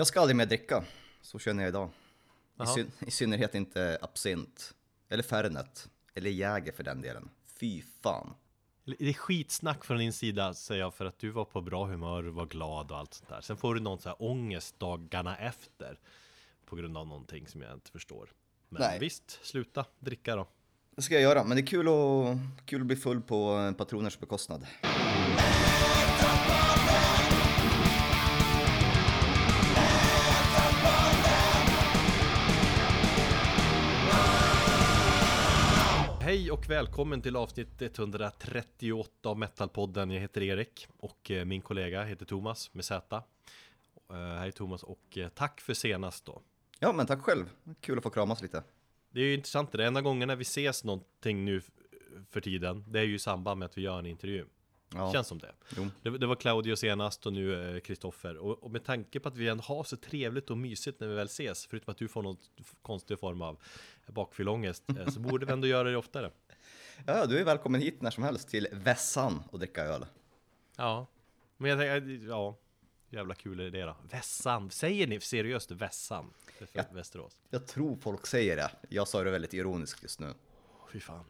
Jag ska aldrig mer dricka, så känner jag idag. I, syn I synnerhet inte absint, eller Fernet, eller Jäger för den delen. Fy fan. Det är skitsnack från din sida säger jag för att du var på bra humör, var glad och allt sånt där. Sen får du någon så här ångest dagarna efter på grund av någonting som jag inte förstår. Men Nej. visst, sluta dricka då. Det ska jag göra, men det är kul att, kul att bli full på patroners bekostnad. Hej och välkommen till avsnitt 138 av Metalpodden. Jag heter Erik och eh, min kollega heter Thomas med Z. Eh, Hej Thomas och eh, tack för senast då. Ja, men tack själv. Kul att få kramas lite. Det är ju intressant, det enda gången när vi ses någonting nu för tiden, det är ju i samband med att vi gör en intervju. Ja. Känns som det. Det. Det var Claudio senast och nu Kristoffer. Och, och med tanke på att vi ändå har så trevligt och mysigt när vi väl ses, förutom att du får någon konstig form av bakfyllångest, eh, så borde vi ändå göra det oftare. Ja, du är välkommen hit när som helst till Vässan och dricka öl. Ja, men jag tänker, ja, jävla kul är det då. Vässan, säger ni seriöst Vässan? För Ja. Västerås? Jag tror folk säger det. Jag sa det väldigt ironiskt just nu. Fy fan.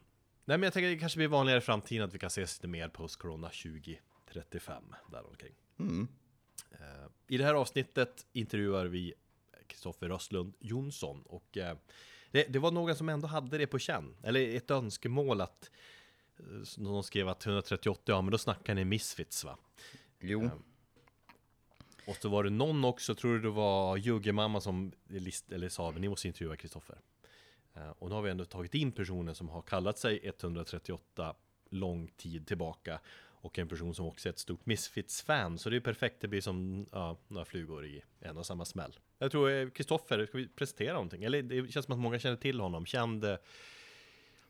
Nej men jag tänker det kanske blir vanligare i framtiden att vi kan ses lite mer post-corona 2035, däromkring. Mm. Eh, I det här avsnittet intervjuar vi Kristoffer Röstlund Jonsson och eh, det, det var några som ändå hade det på känn, eller ett önskemål att eh, någon skrev att 138, ja men då snackar ni Misfits va? Jo, Och så var det någon också, tror du det var Juggemamma som list, eller sa ni måste intervjua Kristoffer. Eh, Och nu har vi ändå tagit in personen som har kallat sig 138 lång tid tillbaka och en person som också är ett stort Misfits-fan. Så det är perfekt, det blir som ja, några flugor i en och samma smäll. Jag tror eh, Kristoffer, ska vi presentera någonting? Eller det känns som att många känner till honom. Känd eh,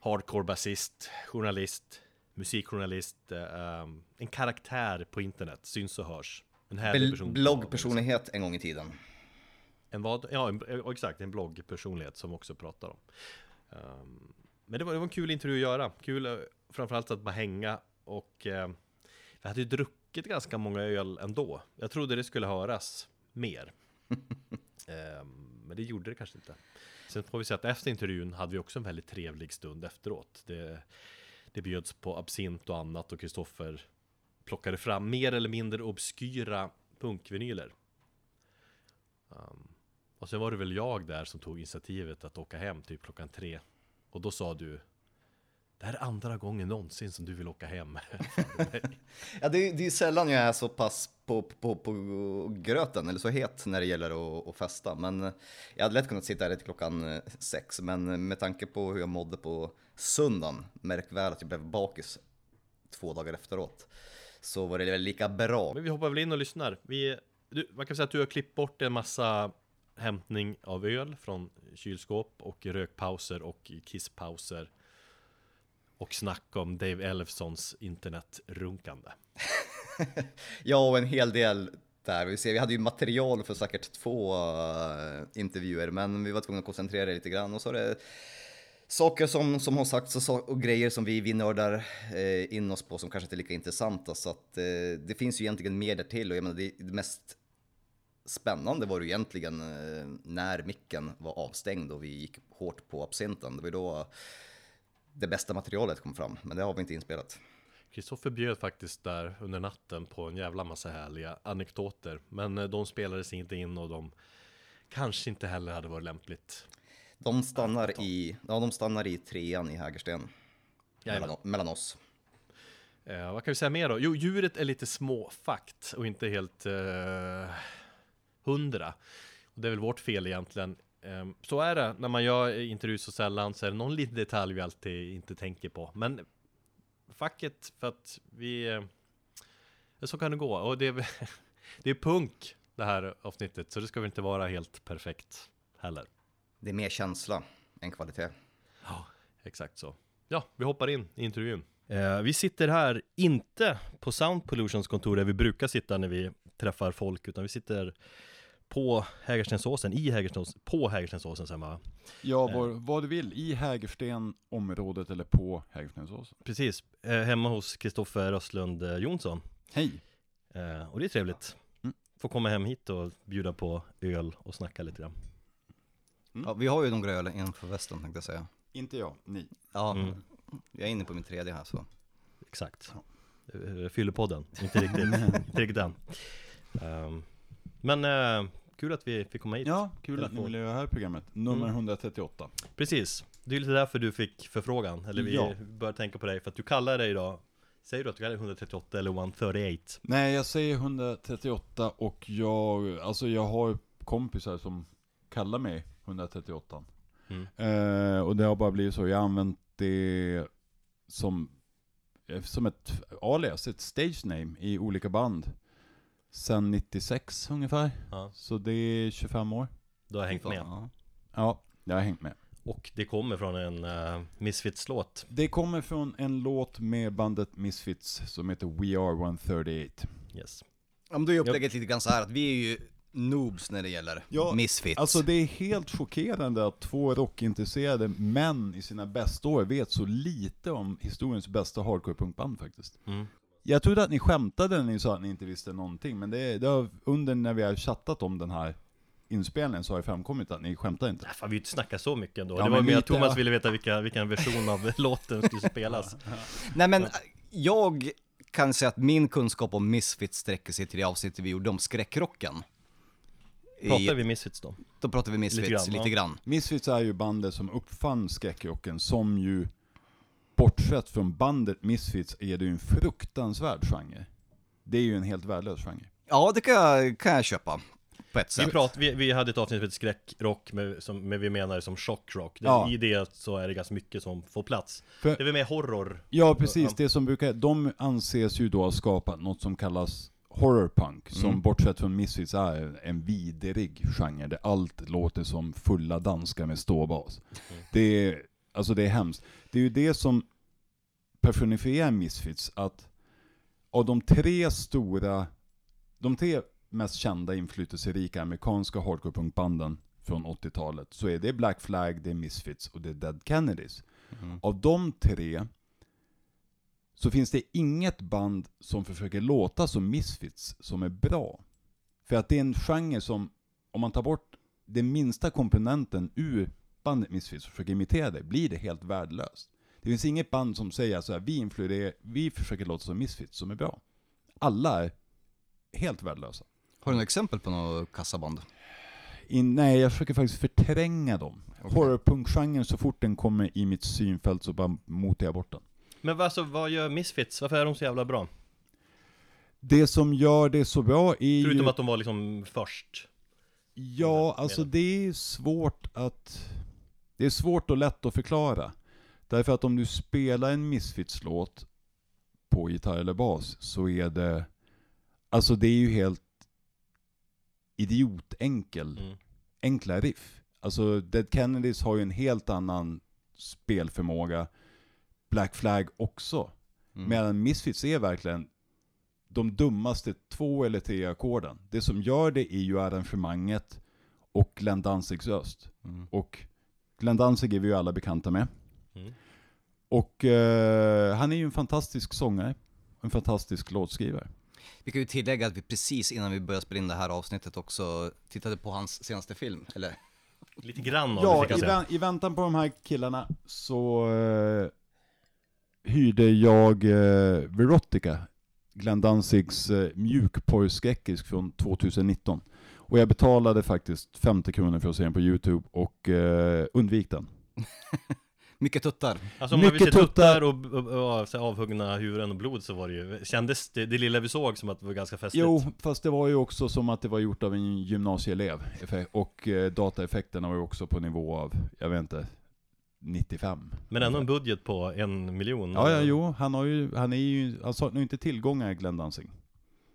hardcore-basist, journalist, musikjournalist, eh, en karaktär på internet, syns och hörs. En härlig person. bloggpersonlighet en gång i tiden. en vad? Ja, en, ja, exakt. En bloggpersonlighet som också pratar om. Ehm, men det var, det var en kul intervju att göra. Kul eh, framförallt att bara hänga och eh, vi hade ju druckit ganska många öl ändå. Jag trodde det skulle höras mer. Ehm, men det gjorde det kanske inte. Sen får vi säga att efter intervjun hade vi också en väldigt trevlig stund efteråt. Det, det bjöds på absint och annat och Kristoffer plockade fram mer eller mindre obskyra punkvinyler. Um, och sen var det väl jag där som tog initiativet att åka hem typ klockan tre. Och då sa du Det här är andra gången någonsin som du vill åka hem. Ja, det, är- det är sällan jag är så pass på, på, på gröten, eller så het när det gäller att, att festa. Men eh, jag hade lätt kunnat sitta här till klockan eh, sex, men med tanke på hur jag mådde på söndagen, märk väl att jag blev bakis två dagar efteråt, så var det väl lika bra. Men vi hoppar väl in och lyssnar. Vi, du, man kan säga att du har klippt bort en massa hämtning av öl från kylskåp och rökpauser och kisspauser. Och snack om Dave Elfsons internetrunkande. Ja, och en hel del där. Vi, ser, vi hade ju material för säkert två eh, intervjuer, men vi var tvungna att koncentrera det lite grann. Och så är det saker som, som har sagts och, och grejer som vi, vi nördar eh, in oss på som kanske inte är lika intressanta. Så att eh, det finns ju egentligen mer där till och jag menar, det, det mest spännande var ju egentligen eh, när micken var avstängd och vi gick hårt på absinten. Det var ju då det bästa materialet kom fram, men det har vi inte inspelat. Kristoffer bjöd faktiskt där under natten på en jävla massa härliga anekdoter. Men eh, de spelades inte in och de kanske inte heller hade varit lämpligt. De stannar, i, ja, de stannar i trean i Hägersten. Mellan, mellan oss. Eh, vad kan vi säga mer då? Jo, djuret är lite småfakt och inte helt eh, hundra. Och det är väl vårt fel egentligen. Eh, så är det när man gör intervjuer så sällan så är det någon liten detalj vi alltid inte tänker på. Men facket för att vi... Eh, så kan det gå. Och det är, det är punk det här avsnittet så det ska väl inte vara helt perfekt heller. Det är mer känsla än kvalitet. Ja, exakt så. Ja, vi hoppar in i intervjun. Eh, vi sitter här, inte på Sound Pollutions kontor där vi brukar sitta när vi träffar folk, utan vi sitter på Hägerstensåsen, i Hägerstens, på Hägerstensåsen säger man va? Ja, var, vad du vill. I Hägersten, området eller på Hägerstensåsen. Precis, eh, hemma hos Kristoffer Östlund eh, Jonsson. Hej! Eh, och det är trevligt. Mm. får komma hem hit och bjuda på öl och snacka lite grann. Ja, vi har ju några öl inför västen tänkte jag säga. Inte jag, ni. Ja, Mm. jag är inne på min tredje här så. Exakt. Ja. Fyllepodden, inte riktigt, inte riktigt än. Ehm, men eh, kul att vi fick komma hit. Ja, kul att ni ville göra det här programmet. Nummer Mm. 138. Precis, det är lite därför du fick förfrågan, eller vi Ja. började tänka på dig, för att du kallar dig idag Säger du att du kallar dig 138 eller 138? Nej, jag säger 138 och jag, alltså jag har kompisar som kallar mig 138. Mm. Eh, och det har bara blivit så, jag har använt det som, eh, som ett alias, ett stage name i olika band. Sen 96 ungefär. Ja, Så det är 25 år. du har hängt med. Ja. Ja, jag har hängt med. Och det kommer från en uh, Misfits-låt. Det kommer från en låt med bandet Misfits som heter We Are 138. Yes. Ja, men då är upplägget lite grann så här att vi är ju noobs när det gäller Ja, misfits. Alltså det är helt chockerande att två rockintresserade män i sina bästa år vet så lite om historiens bästa hardcore-punkband faktiskt. Mm. Jag trodde att ni skämtade när ni sa att ni inte visste någonting, men det, det har, under när vi har chattat om den här inspelningen så har det framkommit att ni skämtar inte. Nej, fan, vi har ju inte snackat så mycket ändå. Ja, det var mer att lite, Thomas ja. ville veta vilka, vilken version av låten skulle spelas. Nej men, jag kan säga att min kunskap om misfits sträcker sig till det avsnittet vi gjorde om skräckrocken. Pratar vi Misfits då? Då pratar vi misfits Lite lite grann, grann. ja. Misfits är ju bandet som uppfann skräckrocken, som ju, bortsett från bandet Misfits, är det ju en fruktansvärd genre. Det är ju en helt värdelös genre. Ja, det kan jag, kan jag köpa. På ett Vi, prat, vi, vi hade ett avsnitt som heter skräckrock, med, som, men vi menar det som chockrock. Ja. I det så är det ganska mycket som får plats. För- Det är väl mer horror. Ja, precis. Det som brukar, de anses ju då ha skapat något som kallas horrorpunk, som Mm. bortsett från Misfits är en vidrig genre, där allt låter som fulla danskar med ståbas. Mm. Det är, alltså det är hemskt. Det är ju det som personifierar Misfits, att av de tre stora, de tre mest kända inflytelserika amerikanska hardcore-punkbanden från 80-talet, så är det Black Flag, det är Misfits och det är Dead Kennedys. Mm. Av de tre så finns det inget band som försöker låta som Misfits som är bra. För att det är en genre som, om man tar bort den minsta komponenten ur bandet Misfits och försöker imitera det, blir det helt värdelöst. Det finns inget band som säger så här, vi influerar, vi försöker låta som Misfits som är bra. Alla är helt värdelösa. Har du några exempel på något kassaband? In, nej, jag försöker faktiskt förtränga dem. Okej. Horrorpunk-genren, så fort den kommer i mitt synfält så bara motar jag bort den. Men vad- alltså, vad gör Misfits? Varför är de så jävla bra? Det som gör det så bra är Förutom ju... att de var liksom först. Ja, alltså det är svårt att... Det är svårt och lätt att förklara. Därför att om du spelar en Misfits-låt på gitarr eller bas så är det... Alltså det är ju helt idiotenkel, Mm. enkla riff. Alltså Dead Kennedys har ju en helt annan spelförmåga. Black Flag också. Mm. Medan Misfits är verkligen de dummaste två eller tre ackorden. Det som gör det är ju arrangemanget och Glenn Danzigs röst. Mm. Och Glenn Danzig är vi ju alla bekanta med. Mm. Och eh, han är ju en fantastisk sångare. En fantastisk låtskrivare. Vi kan ju tillägga att vi precis innan vi började spela in det här avsnittet också tittade på hans senaste film, eller? Lite grann av det Ja, fick jag i, säga. vän, i väntan på de här killarna så eh, hyrde jag eh, Verotica, Glenn Danzigs eh, mjukporrskräckis från 2019. Och jag betalade faktiskt 50 kronor för att se den på YouTube och eh, undvik den. Mycket tuttar. Alltså om man vill se tuttar och, och, och så avhuggna huvuden och blod så var det ju, kändes det, det lilla vi såg som att det var ganska festligt. Jo, fast det var ju också som att det var gjort av en gymnasieelev. Och eh, dataeffekterna var ju också på nivå av, jag vet inte, 95. Men ändå en budget på en miljon. Ja, ja, jo, han har ju, han är ju, han saknar ju inte tillgångar Glenn Danzig.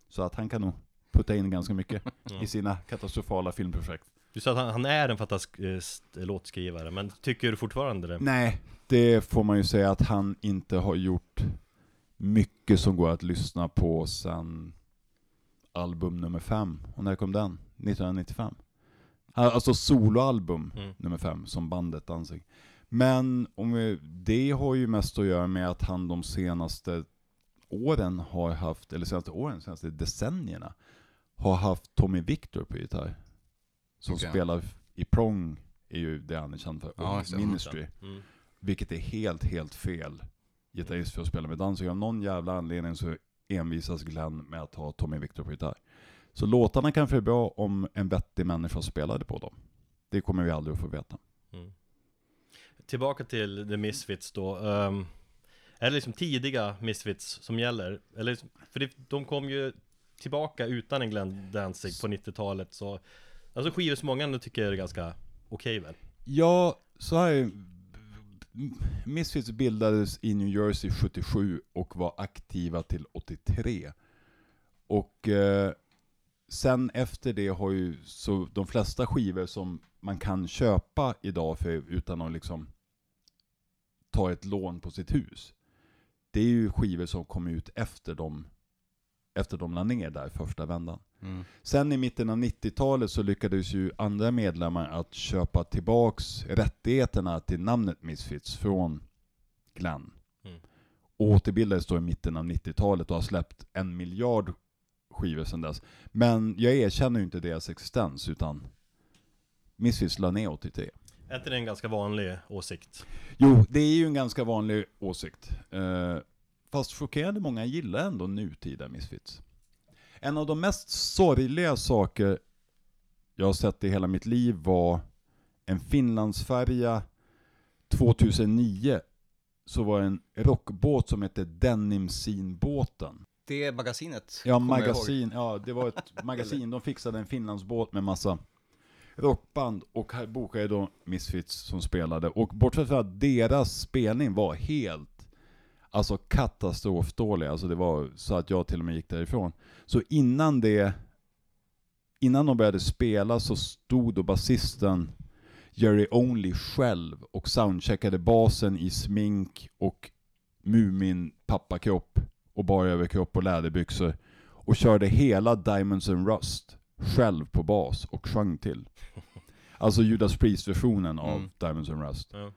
Så att han kan nog putta in ganska mycket Ja. i sina katastrofala filmprojekt. Du sa att han, han är en fantastisk eh, st- låtskrivare, men tycker du fortfarande det? Nej, det får man ju säga att han inte har gjort mycket som går att lyssna på sen album nummer fem. Och när kom den? 1995. Han- Alltså soloalbum Mm. nummer fem, som bandet Danzig. Men om vi, det har ju mest att göra med att han de senaste åren har haft, eller senaste åren, senaste decennierna, har haft Tommy Victor på gitarr. Som Okej. spelar i Prong, är ju det han är känd för. Ja, och. Ministry. Mm. Vilket är helt, helt fel gitarrist för att spela med dansare. Av någon jävla anledning så envisas Glenn med att ha Tommy Victor på gitarr. Så låtarna kanske är bra om en vettig människa spelade på dem. Det kommer vi aldrig att få veta. Mm. Tillbaka till The Misfits då. Um, är det liksom tidiga Misfits som gäller? Eller, liksom- för det, de kom ju tillbaka utan en Glenn Danzig på 90-talet så Alltså skivor som många ändå tycker är ganska okej väl? Ja, så här är- Misfits bildades i New Jersey 77 och var aktiva till 83. Och eh, sen efter det har ju, så de flesta skivor som man kan köpa idag för, utan att liksom ta ett lån på sitt hus. Det är ju skivor som kom ut efter de, efter de la ner där första vändan. Mm. Sen i mitten av 90-talet så lyckades ju andra medlemmar att köpa tillbaks rättigheterna till namnet Misfits från Glenn. Mm. Och återbildades då i mitten av 90-talet och har släppt en miljard skivor sedan dess. Men jag erkänner ju inte deras existens utan Misfits la ner 83. Är inte det en ganska vanlig åsikt? Jo, det är ju en ganska vanlig åsikt. Eh, fast chockerande många gillar ändå nutida Misfits. En av de mest sorgliga saker jag har sett i hela mitt liv var en Finlandsfärja 2009. Så var det en rockbåt som hette Denim Scene-båten. Det magasinet Ja, magasin. Ja, det var ett magasin. De fixade en Finlandsbåt med massa rockband och här bokade då Misfits som spelade. Och bortsett från att deras spelning var helt, alltså katastrofdålig. Alltså det var så att jag till och med gick därifrån. Så innan det, innan de började spela så stod då basisten Jerry Only själv och soundcheckade basen i smink och Mumin pappakropp och bara överkropp och läderbyxor och körde hela Diamonds and Rust själv på bas och sjöng till. Alltså Judas Priest-versionen av Mm. Diamonds and Rust. Ja.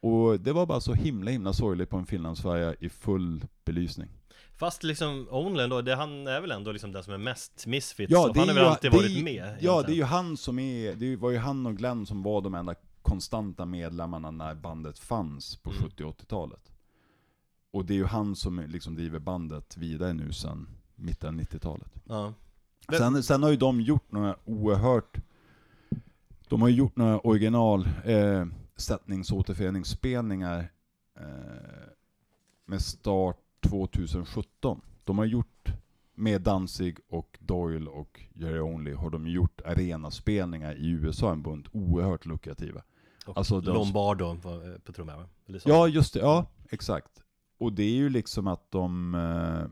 Och det var bara så himla himla sorgligt på en finlandsfärja i full belysning. Fast liksom Only ändå, det, han är väl ändå liksom den som är mest Misfits Ja, det han är har väl alltid är varit ju- med Ja, egentligen. det är ju han som är, det var ju han och Glenn som var de enda konstanta medlemmarna när bandet fanns på Mm. 70 och 80-talet. Och det är ju han som liksom driver bandet vidare nu sedan mitten av 90-talet. Ja. Sen, sen har ju de gjort några oerhört, de har ju gjort några original eh, sättningsåterföreningsspelningar eh, med start 2017. De har gjort, med Danzig och Doyle och Jerry Only, har de gjort arenaspelningar i USA, en bunt oerhört lukrativa. Och Alltså, de- Lombardo på, på trummor. Ja, just det, ja, exakt. Och det är ju liksom att de, eh,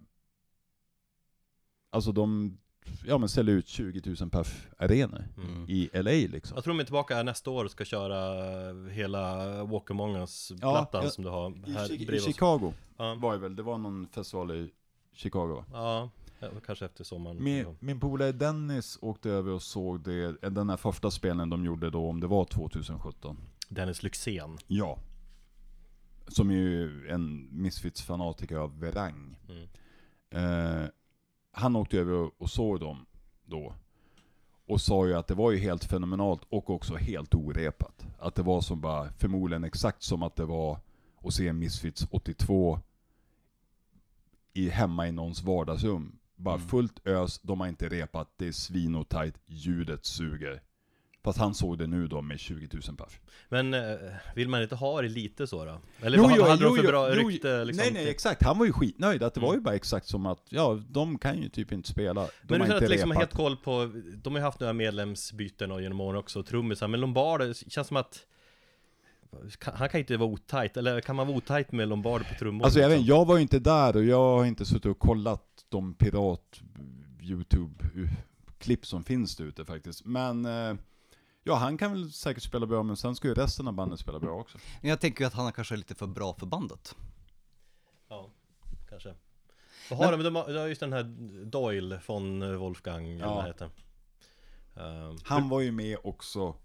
alltså de, ja men säljer ut 20 000 per arenor Mm. i LA liksom. Jag tror de är tillbaka nästa år och ska köra hela Walk Among Us-plattan Ja, som du har I, här i oss. Chicago Ja, var det väl, det var någon festival i Chicago va? ja, kanske efter sommaren. Min, min polare Dennis åkte över och såg det, den här första spelen de gjorde då, om det var 2017. Dennis Lyxzén. Ja. Som är ju en Misfits-fanatiker av rang. Mm. Eh, han åkte över och- och såg dem då. Och sa ju att det var ju helt fenomenalt och också helt orepat. Att det var som bara, förmodligen exakt som att det var att se Misfits 82 i, hemma i någons vardagsrum. Bara Mm. fullt ös, de har inte repat, det är svinotajt, ljudet suger. Fast han såg det nu då med 20 000 pers. Men eh, vill man inte ha det lite så då? Eller Jo, vad jo, hade jo, de för jo, bra jo, rykte liksom? nej, nej, exakt. Han var ju skitnöjd. Att det var Mm. ju bara exakt som att, ja, de kan ju typ inte spela. De Men utan inte att liksom repat. helt koll på, de har ju haft några medlemsbyten och genom åren också, trummisar, men Lombardo, det känns som att han kan inte vara otajt, eller kan man vara otajt med Lombardo på trummor? Alltså jag vet liksom? jag var ju inte där och jag har inte suttit och kollat de pirat YouTube-klipp som finns där ute faktiskt. Men eh, ja, han kan väl säkert spela bra, men sen ska ju resten av bandet spela bra också. Men jag tänker ju att han är kanske är lite för bra för bandet. Ja, kanske. Vad har de? De de har just den här Doyle från Wolfgang, eller Ja. vad heter um, Han var ju med också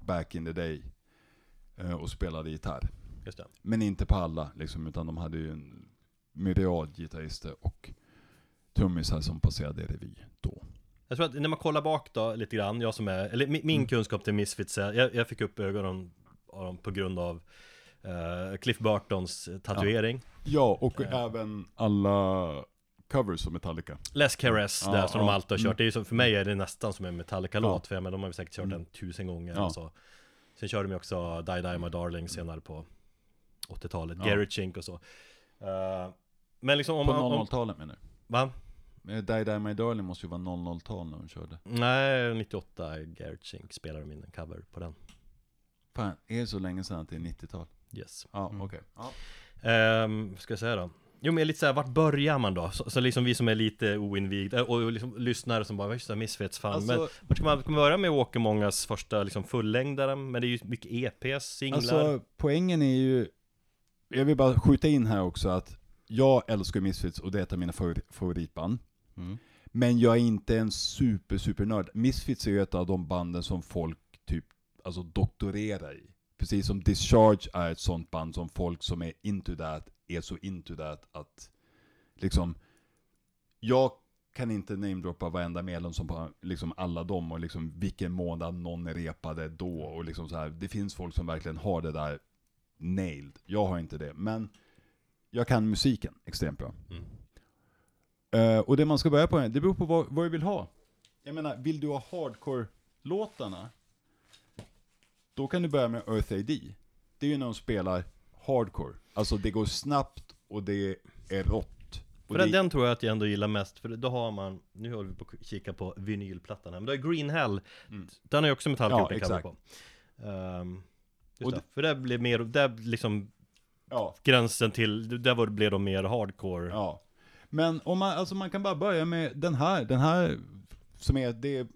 back in the day eh, och spelade gitarr. Just det. Men inte på alla, liksom, utan de hade ju en myriad gitarrister och trummisar som passerade revy då. Jag tror att när man kollar bak då lite grann, jag som är, eller min, min kunskap till Misfits är, jag, jag fick upp ögonen av dem på grund av eh, Cliff Burtons tatuering. Ja, och även alla covers av Metallica. Les Caress Ja, där som de ja, alltid har kört. mm. Det är ju så, för mig är det nästan som en Metallica-låt, Ja. för jag menar, de har ju säkert kört Mm. den tusen gånger Ja. så. Sen körde de ju också Die Die My Darling senare på 80-talet, Ja. Garrett Chink och så. Eh, men liksom om På man... Om, 00-talet menar va? du? Eh, Die Die My Darling måste ju vara 00-tal när de körde. Nej, 98 Garrett Chink spelar de in en cover på den. Fan, är det så länge sedan att det är 90-tal? Yes. Ja, Mm. okej. Ja. Ehm, vad ska jag säga då? Jo men lite såhär, vart börjar man då? Så, så liksom vi som är lite oinvigda och liksom lyssnare som bara, just det, Misfits fan. Alltså, men vart ska man, ska man börja med Åkermångas första liksom fullängdare? Men det är ju mycket EPs, singlar. alltså, poängen är ju, jag vill bara skjuta in här också att jag älskar Misfits och det är ett av mina favori- favoritband. Mm. Men jag är inte en super, super nörd. Misfits är ju ett av de banden som folk typ, alltså doktorerar i. Precis som Discharge är ett sånt band som folk som är into that, är så into that att liksom, jag kan inte namedroppa varenda medlem som på liksom alla dem och liksom vilken månad någon repade då och liksom så här. Det finns folk som verkligen har det där nailed. Jag har inte det, men jag kan musiken extremt bra. Mm. Eh, och det man ska börja på, det beror på vad, vad du vill ha. Jag menar, vill du ha hardcore-låtarna? Då kan du börja med Earth AD. Det är ju när de spelar hardcore. Alltså det går snabbt och det är rått. För den, det, den tror jag att jag ändå gillar mest, för då har man, nu håller vi på att kika på vinylplattan här, men det är Green Hell, Mm. den har ju också Metallica Ja, exakt. på. Um, Och det, för det blir mer, där liksom ja, gränsen till, där var det, blev de mer hardcore. ja. Men om man, alltså man kan bara börja med den här, den här som är, det är,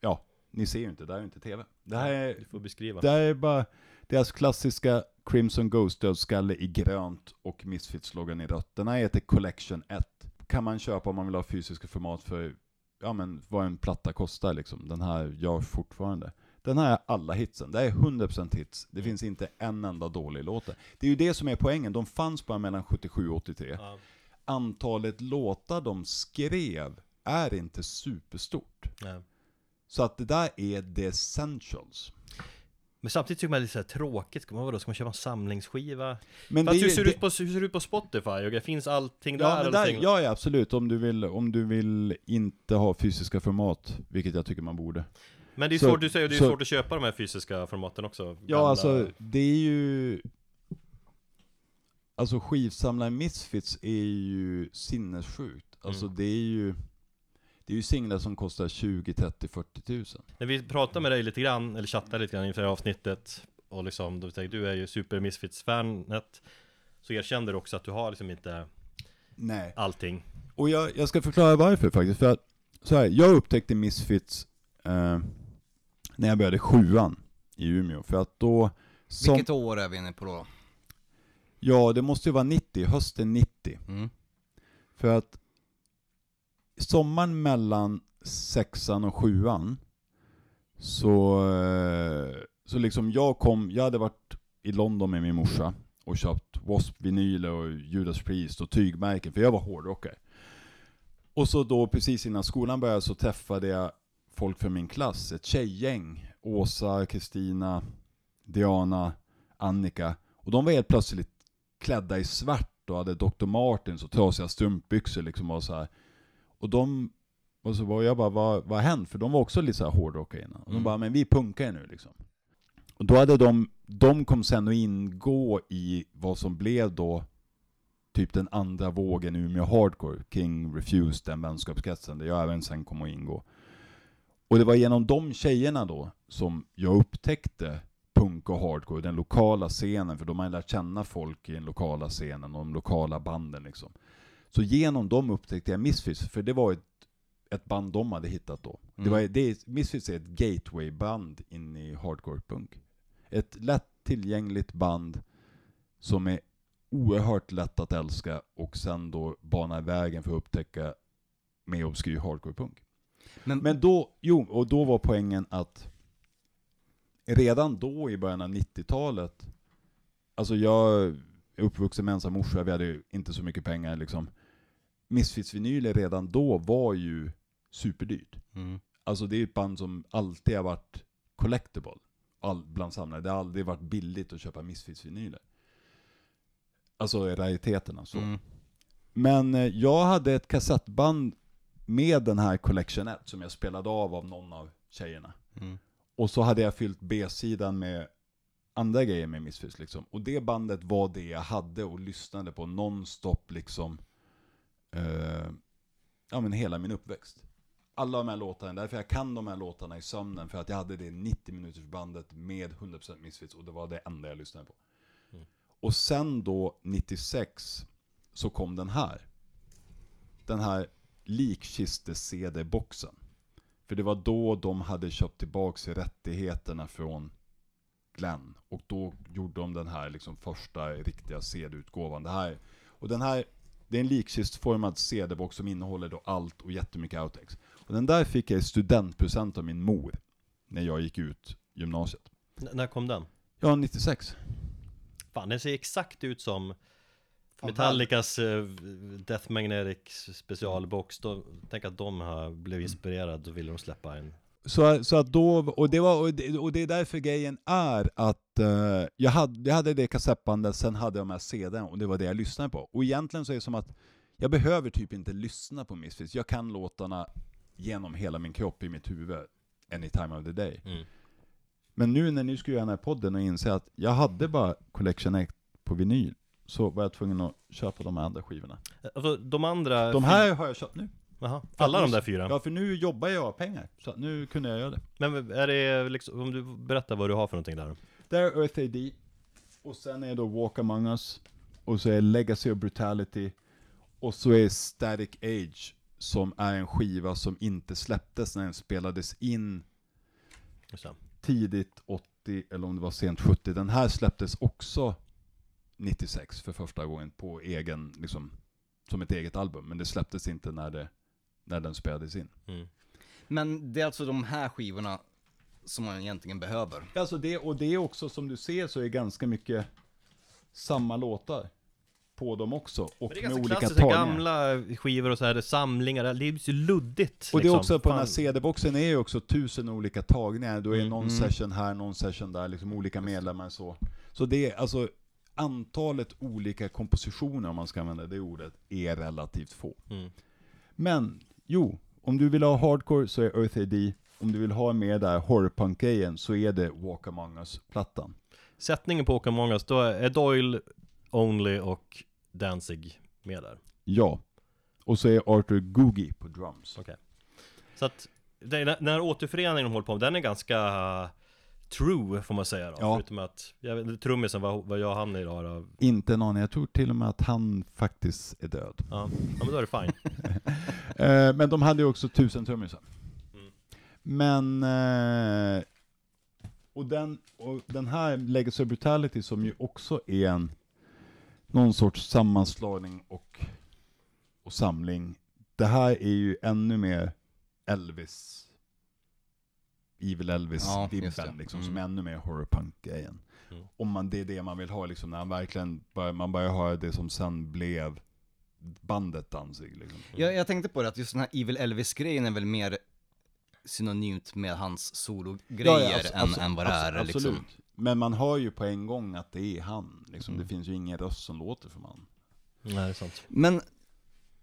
ja, ni ser ju inte, det här är inte tv. Det här är, Du får beskriva. Det här är bara deras klassiska Crimson Ghost dödskalle i grönt och Misfits-loggan i rött. Den här heter Collection 1. Kan man köpa om man vill ha fysiska format för, ja men vad en platta kostar liksom. Den här gör fortfarande. Den här är alla hitsen. Det är 100% hits. Det finns inte en enda dålig låt där. Det är ju det som är poängen. De fanns bara mellan 77 och 83. Ja, Antalet låtar de skrev är inte superstort. nej. Så att det där är the essentials. Men samtidigt tycker man det är lite så här tråkigt, ska man, vadå, ska man köpa en samlingsskiva? Men Fast det hur ser, det- ut på, hur ser det ut på Spotify? Och finns allting där? Ja, men där, någonting? ja, ja, absolut. Om du, vill, om du vill inte ha fysiska format, vilket jag tycker man borde. Men det är så- svårt, du säger, det är så- svårt att köpa de här fysiska formaten också. Ja, Gamla- alltså det är ju... Alltså skivsamlare Misfits är ju sinnessjukt. Alltså Mm. det är ju... Det är ju singlar som kostar 20, 30, 40 tusen. När vi pratade med dig lite grann, eller chattade lite grann inför det här avsnittet Och liksom, du, säger, du är ju super Misfits-fanet Så erkände du också att du har liksom inte Nej. allting Och jag, jag ska förklara varför faktiskt. För att, så här, jag upptäckte Misfits eh, när jag började sjuan i Umeå. För att då... Som, Vilket år är vi inne på då? Ja, det måste ju vara 90, hösten 90. Mm. För att sommaren mellan sexan och sjuan så, eh, så liksom jag kom, jag hade varit i London med min morsa och köpt W.A.S.P-vinyler och Judas Priest och tygmärken, för jag var hårdrockare. Och så då precis innan skolan började så träffade jag folk från min klass, ett tjejgäng. Åsa, Kristina, Diana, Annika. Och de var helt plötsligt klädda i svart och hade Dr. Martens och trasiga strumpbyxor liksom och så här. Och de, och så var jag bara, vad, vad har hänt? För de var också lite så här hårdrockare innan. Och de Mm. bara, men vi punkar ju nu liksom. Och då hade de, de kom sen att ingå i vad som blev då typ den andra vågen Umeå Hardcore, King Refused, den vänskapskretsen, där jag även sen kom att ingå. Och det var genom de tjejerna då som jag upptäckte punk och hardcore, den lokala scenen, för de har lärt känna folk i den lokala scenen och de lokala banden liksom. Så genom dem upptäckte jag Misfits, för det var ett, ett band de hade hittat då. Det Mm. var, det, Misfits är ett gateway-band in i hardcore-punk. Ett lätt tillgängligt band som är oerhört lätt att älska och sen då bana vägen för att upptäcka med obskyr hardcore-punk. Men, Men då, jo, och då var poängen att redan då i början av 90-talet, alltså jag är uppvuxen med ensam morsa, vi hade ju inte så mycket pengar liksom. Misfits-vinyler redan då var ju superdyrt. Mm. Alltså det är ett band som alltid har varit collectible all, bland samlare. Det har aldrig varit billigt att köpa Misfits-vinyler. Alltså rariteterna så. Mm. Men eh, jag hade ett kassettband med den här Collection 1 som jag spelade av av någon av tjejerna. Mm. Och så hade jag fyllt B-sidan med andra grejer med Misfits liksom. Och det bandet var det jag hade och lyssnade på nonstop liksom. Eh, ja men hela min uppväxt. Alla de här låtarna, därför jag kan de här låtarna i sömnen. För att jag hade det 90 minuters bandet med 100% Misfits och det var det enda jag lyssnade på. Mm. Och sen då 96 så kom den här. Den här likkiste-CD-boxen. För det var då de hade köpt tillbaks rättigheterna från Glenn. Och då gjorde de den här liksom första riktiga CD-utgåvan. Det här, och den här, det är en likkistformad CD-box som innehåller då allt och jättemycket outtakes. Och den där fick jag i studentpresent av min mor. När jag gick ut gymnasiet. N- när kom den? Ja, 96. Fan, den ser exakt ut som Metallicas eh, Death Magnetic specialbox. Då, tänk att de har blivit inspirerade och ville de släppa en. Så, så att då, och det, var, och, det, och det är därför grejen är att eh, jag, hade, jag hade det kassettbandet, sen hade jag här CDn och det var det jag lyssnade på. Och egentligen så är det som att jag behöver typ inte lyssna på Misfits, jag kan låtarna genom hela min kropp i mitt huvud, any time of the day. Mm. Men nu när ni skulle göra den här podden och inse att jag hade bara Collection 1 på vinyl, så var jag tvungen att köpa de andra skivorna. Alltså de andra... De här har jag köpt nu. Jaha, alla de där fyra? Ja, för nu jobbar jag pengar, så nu kunde jag göra det. Men är det liksom, om du berättar vad du har för någonting där? Det är Earth AD, och sen är då Walk Among Us, och så är Legacy of Brutality, och så är Static Age, som är en skiva som inte släpptes när den spelades in det. tidigt 80, eller om det var sent 70. Den här släpptes också 96 för första gången på egen, liksom, som ett eget album, men det släpptes inte när, det, när den spelades in. Mm. Men det är alltså de här skivorna som man egentligen behöver. Alltså det, och det är också som du ser så är ganska mycket samma låtar på dem också. Och Men det är med ganska olika klassiska tagningar. gamla skivor och så här, det samlingar, det är så luddigt Och det är liksom. också på den här Fan. CD-boxen är ju också tusen olika tagningar. Då är Mm, någon mm. session här, någon session där, liksom olika medlemmar så. Så det är alltså antalet olika kompositioner, om man ska använda det ordet, är relativt få. Mm. Men, jo, om du vill ha hardcore så är Earth AD. Om du vill ha mer där horrorpunk-grejen så är det Walk Among Us-plattan. Sättningen på Åka Mångas, då är Doyle, Only och Danzig med där. Ja. Och så är Arthur Googie på drums. Så att den här återföreningen de håller på med, den är ganska true får man säga då. Ja. Förutom att, jag trummisen, vad, vad gör han idag då? Inte aning, jag tror till och med att han faktiskt är död. Ja, ja men då är det fine. Eh, men de hade ju också tusen trummisar. Mm. Men... Eh, och, den, och den här Legacy of Brutality som ju också är en någon sorts sammanslagning och, och samling. Det här är ju ännu mer Elvis Evil Ja, Elvis-vibben det. liksom, Mm. som är ännu mer horrorpunk-grejen. Mm. Om man, det är det man vill ha liksom, när han verkligen börjar, man börjar höra det som sen blev bandet Danzig liksom. Jag, jag tänkte på det, att just den här Evil Elvis-grejen är väl mer synonymt med hans sologrejer abs- än, abs- än vad det är liksom. Absolut. Men man hör ju på en gång att det är han. Liksom. Mm. Det finns ju ingen röst som låter som han. Nej, det är sant. Men,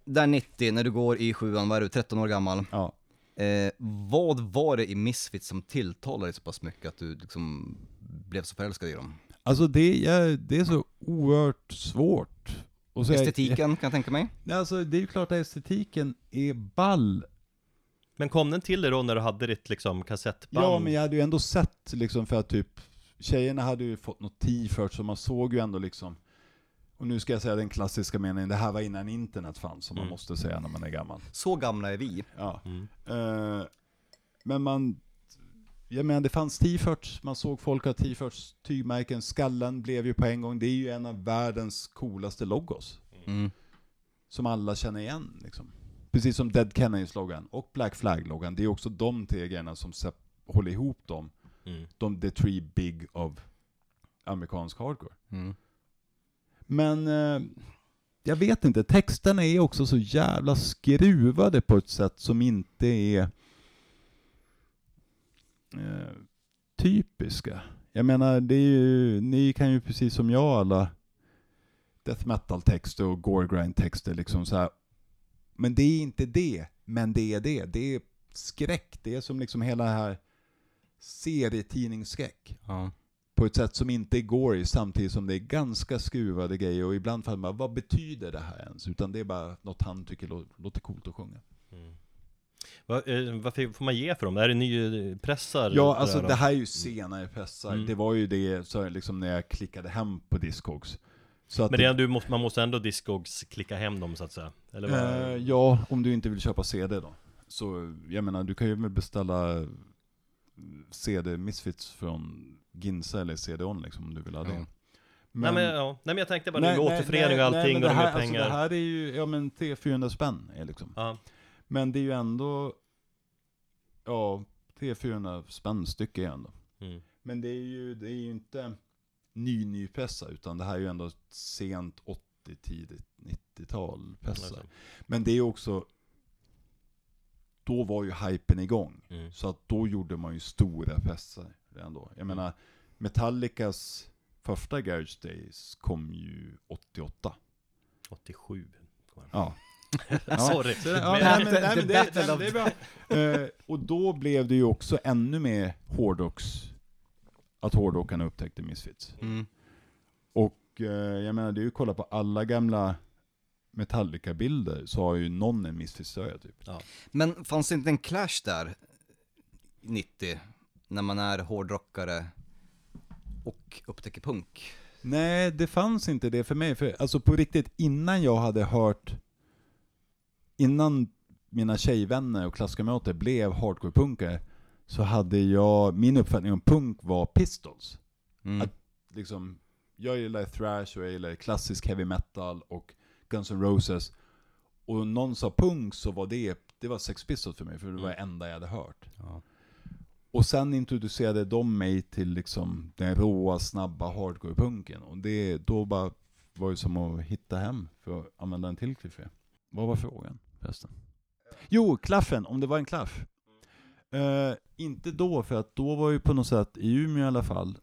där 90, när du går i sjuan, vad är du, 13 år gammal? Ja. Eh, vad var det i Misfits som tilltalade dig så pass mycket att du liksom blev så förälskad i dem? Alltså det är, det är så oerhört svårt. Och så Estetiken kan jag tänka mig? Alltså det är ju klart att estetiken är ball. Men kom den till dig då när du hade ditt liksom kassettband? Ja men jag hade ju ändå sett liksom för att typ Tjejerna hade ju fått något t-shirt så man såg ju ändå liksom Och nu ska jag säga den klassiska meningen, det här var innan internet fanns som man Mm. måste säga när man är gammal. Så gamla är vi. Ja. Mm. Eh, men man, jag menar det fanns t-shirts, man såg folk ha t-shirts, tygmärken, skallen blev ju på en gång, det är ju en av världens coolaste logos. Mm. Som alla känner igen liksom. Precis som Dead Kennedys-loggan och Black Flag-loggan, det är också de tre grejerna som håller ihop dem. Mm. De the three big of amerikansk hardcore. Mm. Men, eh, jag vet inte, texterna är också så jävla skruvade på ett sätt som inte är eh, typiska. Jag menar, det är ju, ni kan ju precis som jag alla death metal-texter och gore grind-texter liksom så här. Men det är inte det, men det är det. Det är skräck, det är som liksom hela det här serietidningsskräck. Ja. På ett sätt som inte gory samtidigt som det är ganska skruvade grejer och ibland får man vad betyder det här ens? Utan det är bara något han tycker lå- låter coolt att sjunga. Vad, eh, vad får man ge för dem? Är det nypressar? Ja, alltså det här är ju senare pressar. Mm. Det var ju det så liksom när jag klickade hem på Discogs. Så att Men det är, du måste, man måste ändå Discogs klicka hem dem så att säga? Eller vad? Eh, ja, om du inte vill köpa CD då. Så jag menar, du kan ju beställa CD Misfits från Ginza eller CD-ON liksom om du vill ha det. Ja. nej, men, ja. nej men jag tänkte bara nu med återförening och nej, allting men och det det här, med pengar. Alltså det här är ju, ja men 300-400 spänn är liksom. Ja, Men det är ju ändå, ja, 300-400 spänn styck är ändå. mm. Men det är ju, det är ju inte ny ny pressa utan det här är ju ändå sent 80, tidigt 90-tal pressa. Alltså. Men det är ju också, då var ju hypen igång. Mm. Så att då gjorde man ju stora pressar redan då. Jag menar, Metallicas första Garage Days kom ju 88. 87 Ja. Sorry. Ja, och då blev det ju också ännu mer hårdrocks, att hårdrockarna upptäckte Misfits. Mm. Och eh, jag menar, det är ju kolla på alla gamla Metallica-bilder så har ju någon en Misfits-tröja typ. Men fanns det inte en clash där, 90, när man är hårdrockare och upptäcker punk? Nej, det fanns inte det för mig. För alltså på riktigt, innan jag hade hört, innan mina tjejvänner och klasskamrater blev hardcore-punkare, så hade jag, min uppfattning om punk var Pistols. Mm. Att- Liksom, jag gillar thrash och jag gillar klassisk heavy metal och Guns N' Roses. Och någon sa punk så var det, det var Sex Pistols för mig, för det var det enda jag hade hört. Ja. Och sen introducerade de mig till liksom den råa, snabba hardcore-punken. Och det, då bara var det som att hitta hem, för att använda en till kliché. Vad var frågan förresten? Jo, klaffen, om det var en klaff. Eh, inte då, för att då var ju på något sätt, i Umeå i alla fall,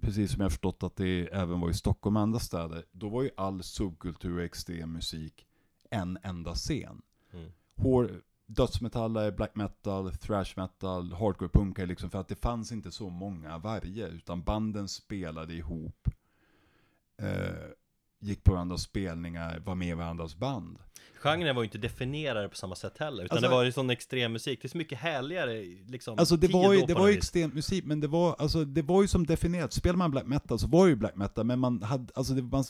precis som jag förstått att det även var i Stockholm och andra städer, då var ju all subkultur och extrem musik en enda scen. Mm. Hår, dödsmetallare, black metal, thrash metal, hardcore punkare liksom, för att det fanns inte så många varje, utan banden spelade ihop, eh, gick på varandras spelningar, var med i varandras band. Genren var ju inte definierad på samma sätt heller, utan Alltså- det var ju sån extrem musik. Det är så mycket härligare liksom. Alltså det var ju, det var ju vis. extremt musik, men det var, alltså, det var ju som definierat. Spelar man black metal så var det ju black metal, men man hade, alltså det, man,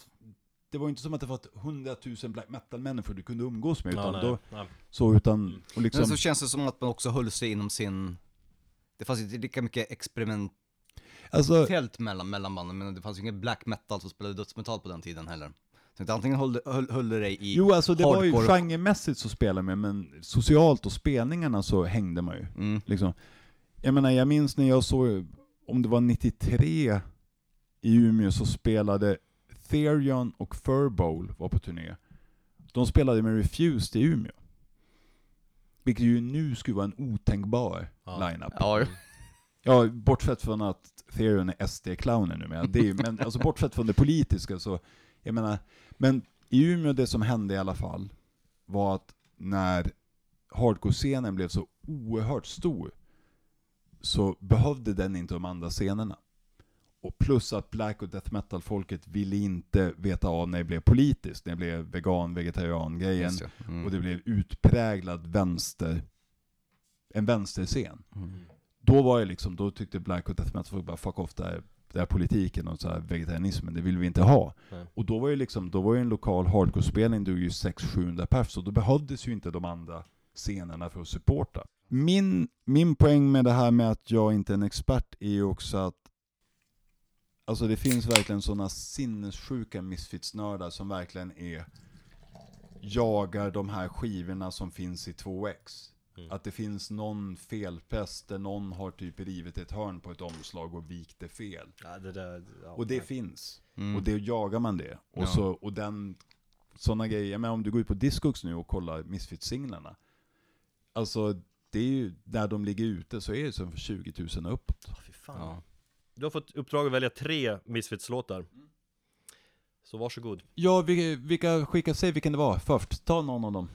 det var inte som att det var hundratusen black metal-människor du kunde umgås med, Ja, utan nej, då, nej. så utan, Mm. och liksom, Men så känns det som att man också höll sig inom sin... Det fanns inte lika mycket experimentellt alltså, mellan, mellan banden, men det fanns ju inget black metal som spelade dödsmetall på den tiden heller. Så antingen höll, höll, höll dig i... jo alltså det var ju, hardcore- genremässigt så spelade man men socialt och spelningarna så hängde man ju. Mm. Liksom. Jag menar, jag minns när jag såg, om det var 93 i Umeå så spelade Therion och Furbowl var på turné. De spelade med Refused i Umeå. Vilket ju nu skulle vara en otänkbar Ja. lineup. Ja, Ja, bortsett från att Therion är SD-clownen nu, men, det är, men alltså bortsett från det politiska så, jag menar, men i Umeå det som hände i alla fall var att när hardcore-scenen blev så oerhört stor så behövde den inte de andra scenerna. Och plus att black och death metal-folket ville inte veta av när det blev politiskt, när det blev vegan, vegetarian-grejen, det. Mm. och det blev utpräglad vänster, en vänsterscen. Mm. Då var det liksom, då tyckte Black och Death Metal folk bara fuck off, det här, det här politiken och så här vegetarianismen, det vill vi inte ha. Nej. Och då var ju liksom, då var ju en lokal hardcore-spelning, drog ju 600-700 pers, så då behövdes ju inte de andra scenerna för att supporta. Min, min poäng med det här med att jag inte är en expert är ju också att Alltså det finns verkligen sådana sinnessjuka misfitsnördar som verkligen är jagar de här skivorna som finns i 2X. Mm. Att det finns någon felpress där någon har typ rivit ett hörn på ett omslag och vikt det fel. Ja, det där, ja, Och det nej. finns. Mm. Och det jagar man det. Och, Ja. så, och den sådana grejer. Men om du går ut på Discogs nu och kollar Misfits-singlarna. Alltså, det är ju, där de ligger ute så är det som för 20 000 och uppåt. Åh, fy fan. Ja. Du har fått uppdrag att välja tre Misfits-låtar. Så varsågod. Ja, vilka, vilka skicka, säg vilken det var först. Ta någon av dem.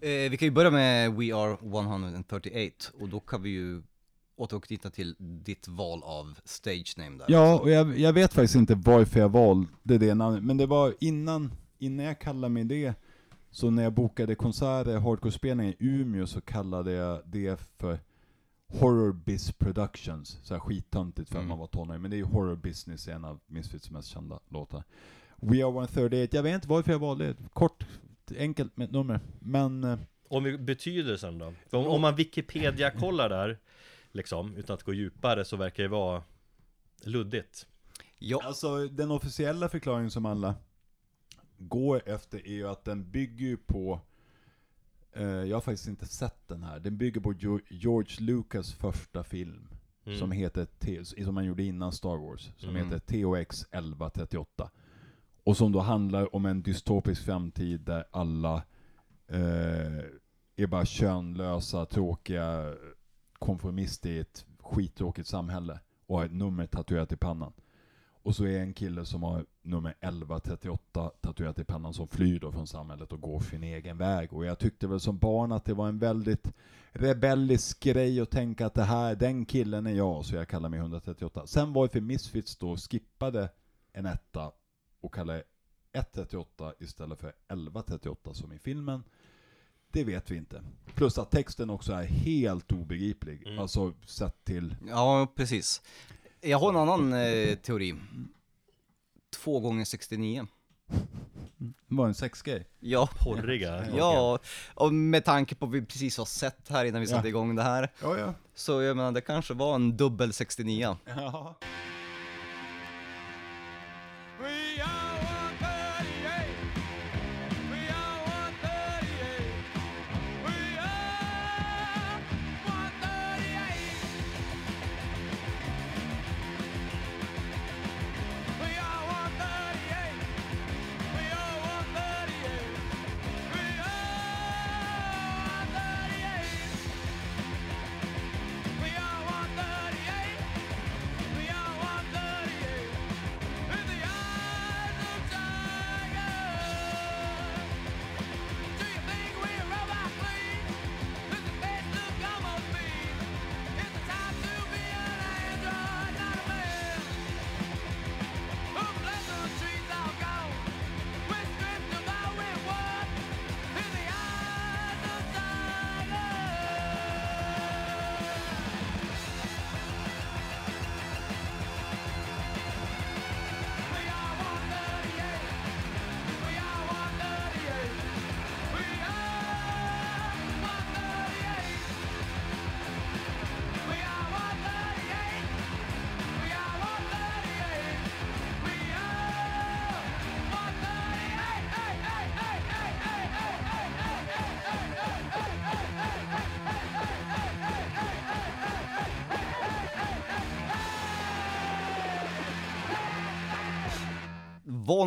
Eh, vi kan ju börja med We Are 138 och då kan vi ju återknyta till ditt val av stage name där. Ja, och jag, jag vet faktiskt inte varför jag valde det namnet, men det var innan, innan jag kallade mig det, så när jag bokade konserter, hardcore-spelningar i Umeå, så kallade jag det för Horror Biz Productions. Så här skittöntigt för att Mm. man var tonåring, men det är ju Horror Business, en av Misfits mest kända låtar. We Are 138, jag vet inte varför jag valde det. Kort, enkelt med ett nummer. Men, eh, Om vi betydelsen då? För om, om man Wikipedia-kollar där, liksom, utan att gå djupare, så verkar det vara luddigt. Ja, Alltså den officiella förklaringen som alla går efter är ju att den bygger ju på Jag har faktiskt inte sett den här. Den bygger på George Lucas första film. Mm. Som heter, T- som han gjorde innan Star Wars. Som Mm. heter THX 1138. Och som då handlar om en dystopisk framtid där alla eh, är bara könlösa, tråkiga konformister i ett skittråkigt samhälle. Och har ett nummer tatuerat i pannan. Och så är en kille som har nummer 1138 tatuerat i pannan som flyr då från samhället och går sin egen väg. Och jag tyckte väl som barn att det var en väldigt rebellisk grej att tänka att det här, den killen är jag, så jag kallar mig 138. Sen var det för Misfits då skippade en etta och kallade 138 istället för 1138 som i filmen. Det vet vi inte. Plus att texten också är helt obegriplig. Mm. Alltså sett till ja precis. Jag har en annan eh, teori. Två gånger 69. Det var en sexgrej. Ja, Porriga. ja, och med tanke på vad vi precis har sett här innan vi satte Ja. igång det här. Ja, ja. Så jag menar, det kanske var en dubbel 69. ja.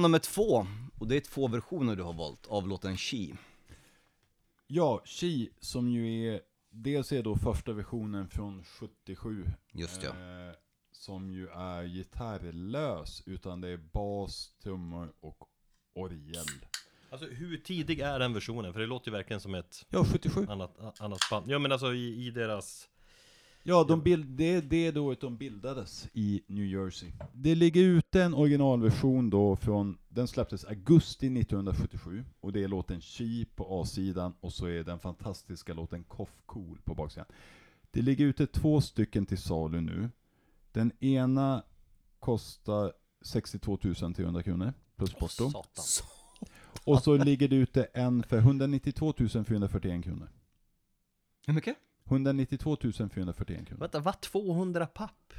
Nummer två, och det är två versioner du har valt av låten She. Ja, Chi, som ju är, dels är då första versionen från 77. Just ja. Eh, som ju är gitarrlös, utan det är bas, trummor och orgel. Alltså hur tidig är den versionen? För det låter ju verkligen som ett Ja, 77. annat, annat band. Ja men alltså i, i deras... Ja, de bild, det, det är då att de bildades i New Jersey. Det ligger ute en originalversion då från, den släpptes augusti 1977, och det är låten She på A-sidan, och så är den fantastiska låten Cough Cool på baksidan. Det ligger ute två stycken till salu nu. Den ena kostar 62 300 kronor, plus porto. Satan. Och så ligger det ute en för 192 441 kronor. Hur mycket? 192 441 kronor. Vänta, vad? 200 papp?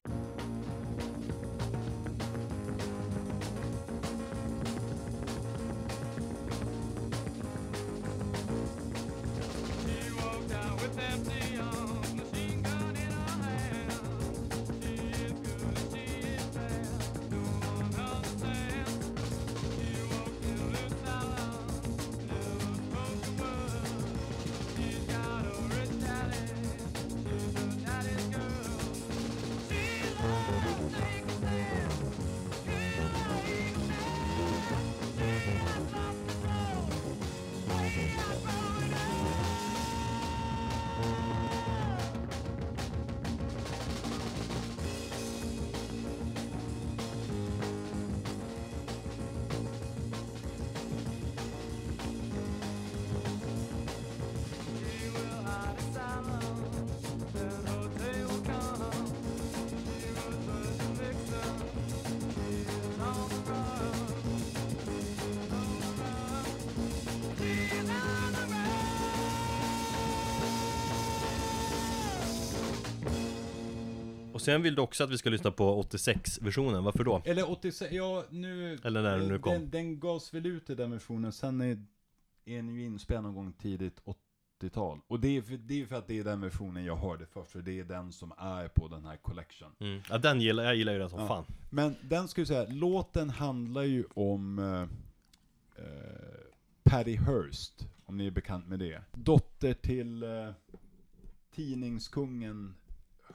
Sen vill du också att vi ska lyssna på 86-versionen, varför då? Eller 86, ja nu... Eller när den nu kom. Den, den gavs väl ut i den versionen, sen är, är den ju inspelad någon gång tidigt 80-tal. Och det är, för, det är för att det är den versionen jag hörde först, för det är den som är på den här collection. Mm. Ja, den gillar, jag gillar ju den som Ja. fan. Men den ska vi säga, låten handlar ju om eh, eh, Patty Hearst, om ni är bekant med det. Dotter till eh, tidningskungen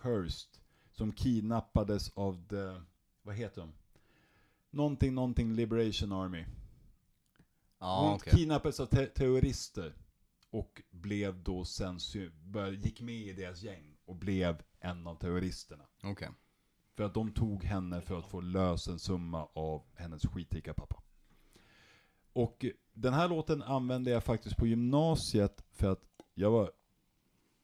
Hearst, som kidnappades av the, vad heter de? Någonting, någonting Liberation Army. Ja, Hon okej. kidnappades av te- terrorister och blev då sen, gick med i deras gäng och blev en av terroristerna. Okej. För att de tog henne för att få lös en summa av hennes skitrika pappa. Och den här låten använde jag faktiskt på gymnasiet för att jag var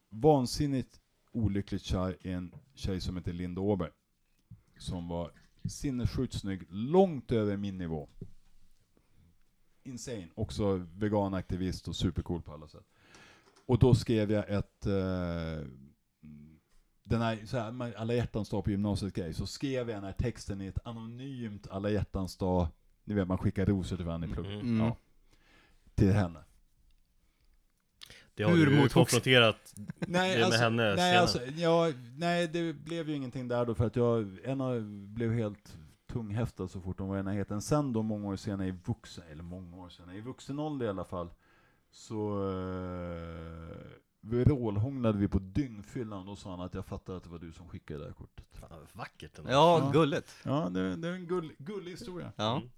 vansinnigt olyckligt kär i en tjej som heter Linda Åberg. Som var sinnessjukt snygg, långt över min nivå. Insane. Också veganaktivist och supercool på alla sätt. Och då skrev jag ett eh, den här, så här alla hjärtans dag på gymnasiet grej, så skrev jag den här texten i ett anonymt alla hjärtans dag, ni vet man skickar rosor till varandra i plugg. Mm. Ja. Till henne. Det har Hur du ju konfronterat Nej, det med henne nej, senare. alltså, ja, nej, det blev ju ingenting där då för att jag, en av, blev helt tunghäftad så fort hon var i närheten. Sen då många år senare i vuxen, eller många år senare, i vuxen ålder i alla fall, så uh, vrålhånglade vi på dyngfyllan och då sa han att jag fattar att det var du som skickade det där kortet. Fan, vackert ändå. Ja, Ja. gulligt. Ja, det, det är en gull, gullig historia. Ja. Mm.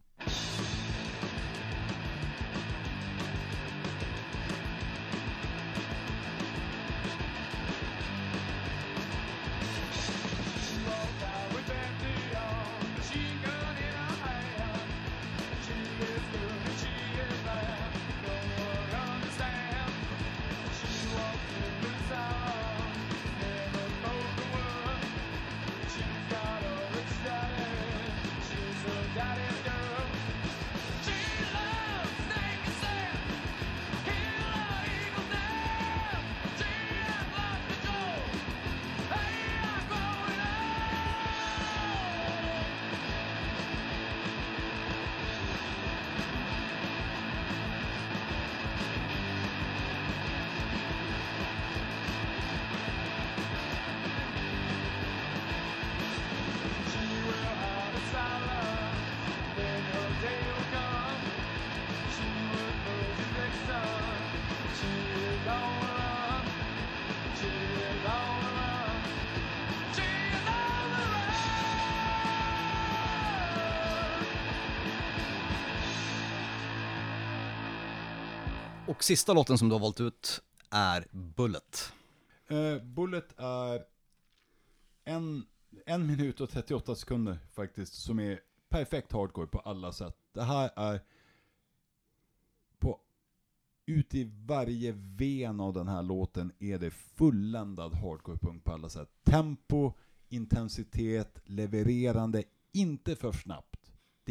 Och sista låten som du har valt ut är Bullet. Uh, Bullet är en, en minut och 38 sekunder faktiskt, som är perfekt hardcore på alla sätt. Det här är på ut i varje ven av den här låten är det fulländad hardcore-punk på alla sätt. Tempo, intensitet, levererande, inte för snabbt.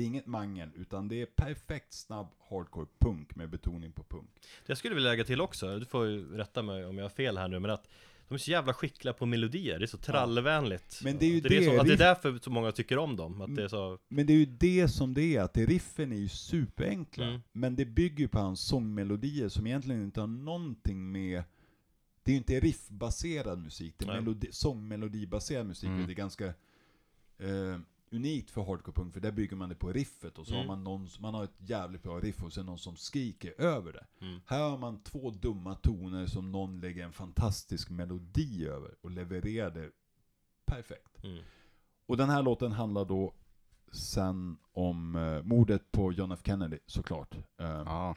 Det är inget mangel, utan det är perfekt snabb hardcore-punk med betoning på punk. Jag skulle vilja lägga till också, du får ju rätta mig om jag har fel här nu, men att de är så jävla skickliga på melodier, det är så trallvänligt. Men det är ju det, det, så, att det är därför så många tycker om dem, att det är så... Men det är ju det som det är, att det riffen är ju superenkla. Mm. Men det bygger ju på hans sångmelodier som egentligen inte har någonting med... Det är ju inte riffbaserad musik, det är melodi, sångmelodibaserad musik. Mm. Det är ganska eh, unikt för hardcore-punk, för där bygger man det på riffet och så Mm. har man någon, man har ett jävligt bra riff och sen någon som skriker över det. Mm. Här har man två dumma toner som någon lägger en fantastisk melodi över och levererar det perfekt. Mm. Och den här låten handlar då sen om eh, mordet på John F Kennedy såklart. Eh, Ja.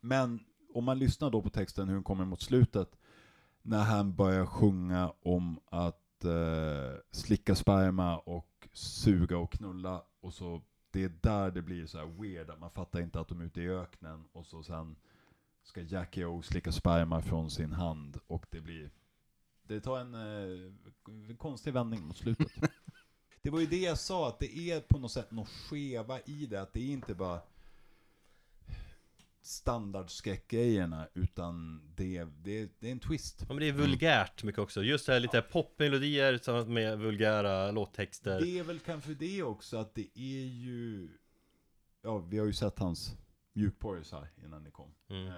Men om man lyssnar då på texten hur den kommer mot slutet, när han börjar sjunga om att eh, slicka sperma och suga och knulla, och så det är där det blir så här weird, att man fattar inte att de är ute i öknen, och så sen ska Jackie O slicka sperma från sin hand, och det blir det tar en eh, konstig vändning mot slutet. det var ju det jag sa, att det är på något sätt något skeva i det, att det är inte bara standardskräckgrejerna, utan det, det, det är en twist. Ja, men det är vulgärt mycket också. Just det här lite popmelodier tillsammans med vulgära låttexter. Det är väl kanske det också, att det är ju... Ja, vi har ju sett hans mjukporris här innan ni kom. Mm. Eh,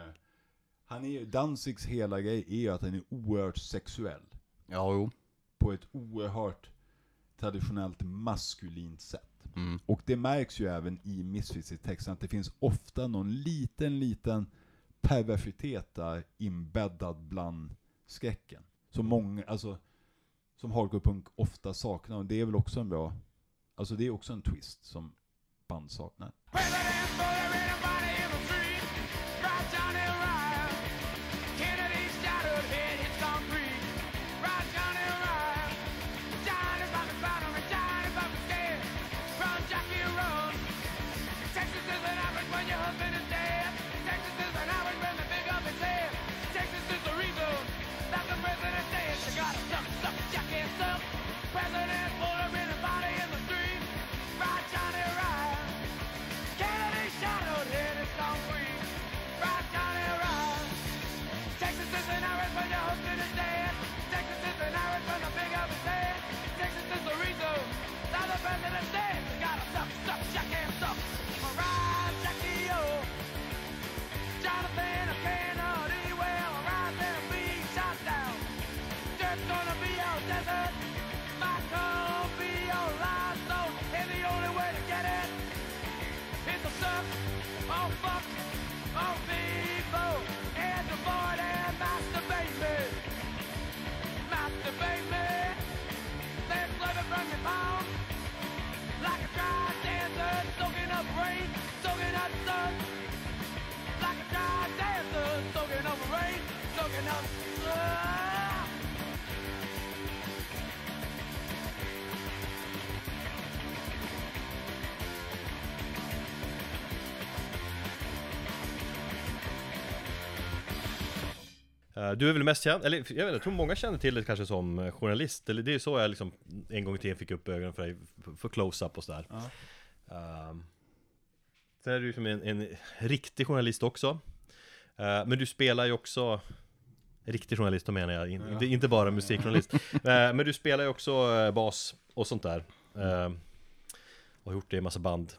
Han är ju, Danzigs hela grej är ju att han är oerhört sexuell. Ja, jo. På ett oerhört traditionellt maskulint sätt. Mm. Och det märks ju även i Misfits i texten att det finns ofta någon liten, liten perversitet där inbäddad bland skräcken. Som många, alltså, som hardcore punk ofta saknar. Och det är väl också en bra, alltså det är också en twist som band saknar. Du är väl mest känd, eller jag, vet, inte, jag tror många känner till dig kanske som eh, journalist, eller det är så jag liksom en gång i tiden fick upp ögonen för dig, för- close-up och sådär. Ja. Um, sen är du som en, en riktig journalist också. Eh, men du spelar ju också Riktig journalist, då menar jag, in, Ja. inte, inte bara musikjournalist. Eh, men du spelar ju också eh, bas och sånt där. Eh, och har gjort det i massa band.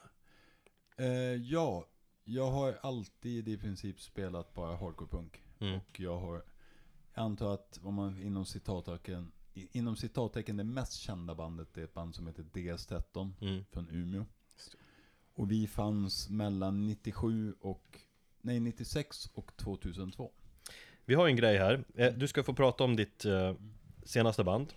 Eh, ja, jag har alltid i princip spelat bara hardcore punk. Mm. Och jag har, jag antar att om man inom citattecken, inom citattecken det mest kända bandet är ett band som heter DS13 Mm. från Umeå. Och vi fanns mellan 97 och, nej 96 och 2002. Vi har en grej här. Eh, Du ska få prata om ditt eh, senaste band.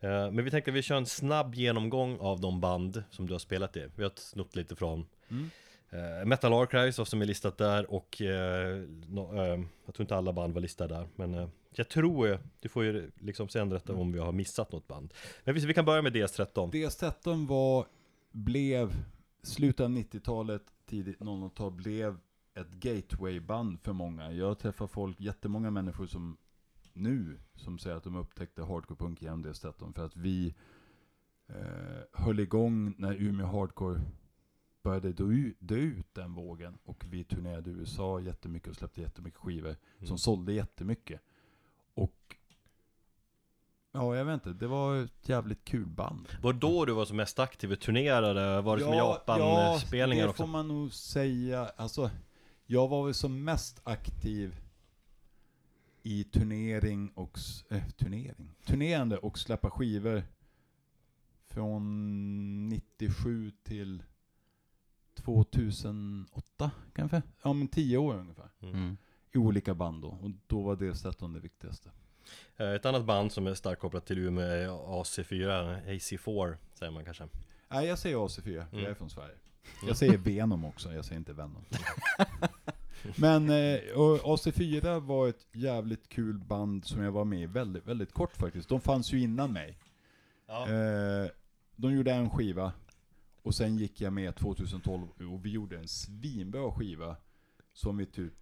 Eh, men vi tänkte att vi kör en snabb genomgång av de band som du har spelat i. Vi har snott lite från Mm. Uh, Metal Archives som är listat där och eh, no, eh, jag tror inte alla band var listade där. Men jag tror, du får ju liksom sen berätta om vi har missat något band. Men visst, vi kan börja med DS13. DS13 var, blev, slutet av 90-talet, tidigt 00-tal, blev ett gateway-band för många. Jag träffar folk, jättemånga människor som nu, som säger att de upptäckte hardcore punk genom DS13 för att vi eh, höll igång när Umeå Hardcore började dö, dö ut den vågen och vi turnerade i USA jättemycket och släppte jättemycket skivor som Mm. sålde jättemycket. Och Ja, jag vet inte. Det var ett jävligt kul band. Var det då du var som mest aktiv? Turnerade? Var det som Japan-spelningar det också? får man nog säga. Alltså, jag var väl som mest aktiv i turnering och... Eh, turnering? Turnerande och släppa skivor från 97 till 2008 kanske? Ja men 10 år ungefär. Mm. I olika band då. Och då var det 13 det viktigaste. Eh, Ett annat band som är starkt kopplat till Umeå är AC4, AC4 säger man kanske. Nej jag säger AC4, för Mm. jag är från Sverige. Jag säger Venom också, jag säger inte Venom. Men eh, och AC4 var ett jävligt kul band som jag var med i väldigt, väldigt kort faktiskt. De fanns ju innan mig. Ja. Eh, de gjorde en skiva, och sen gick jag med 2012 och vi gjorde en svinbra skiva som vi typ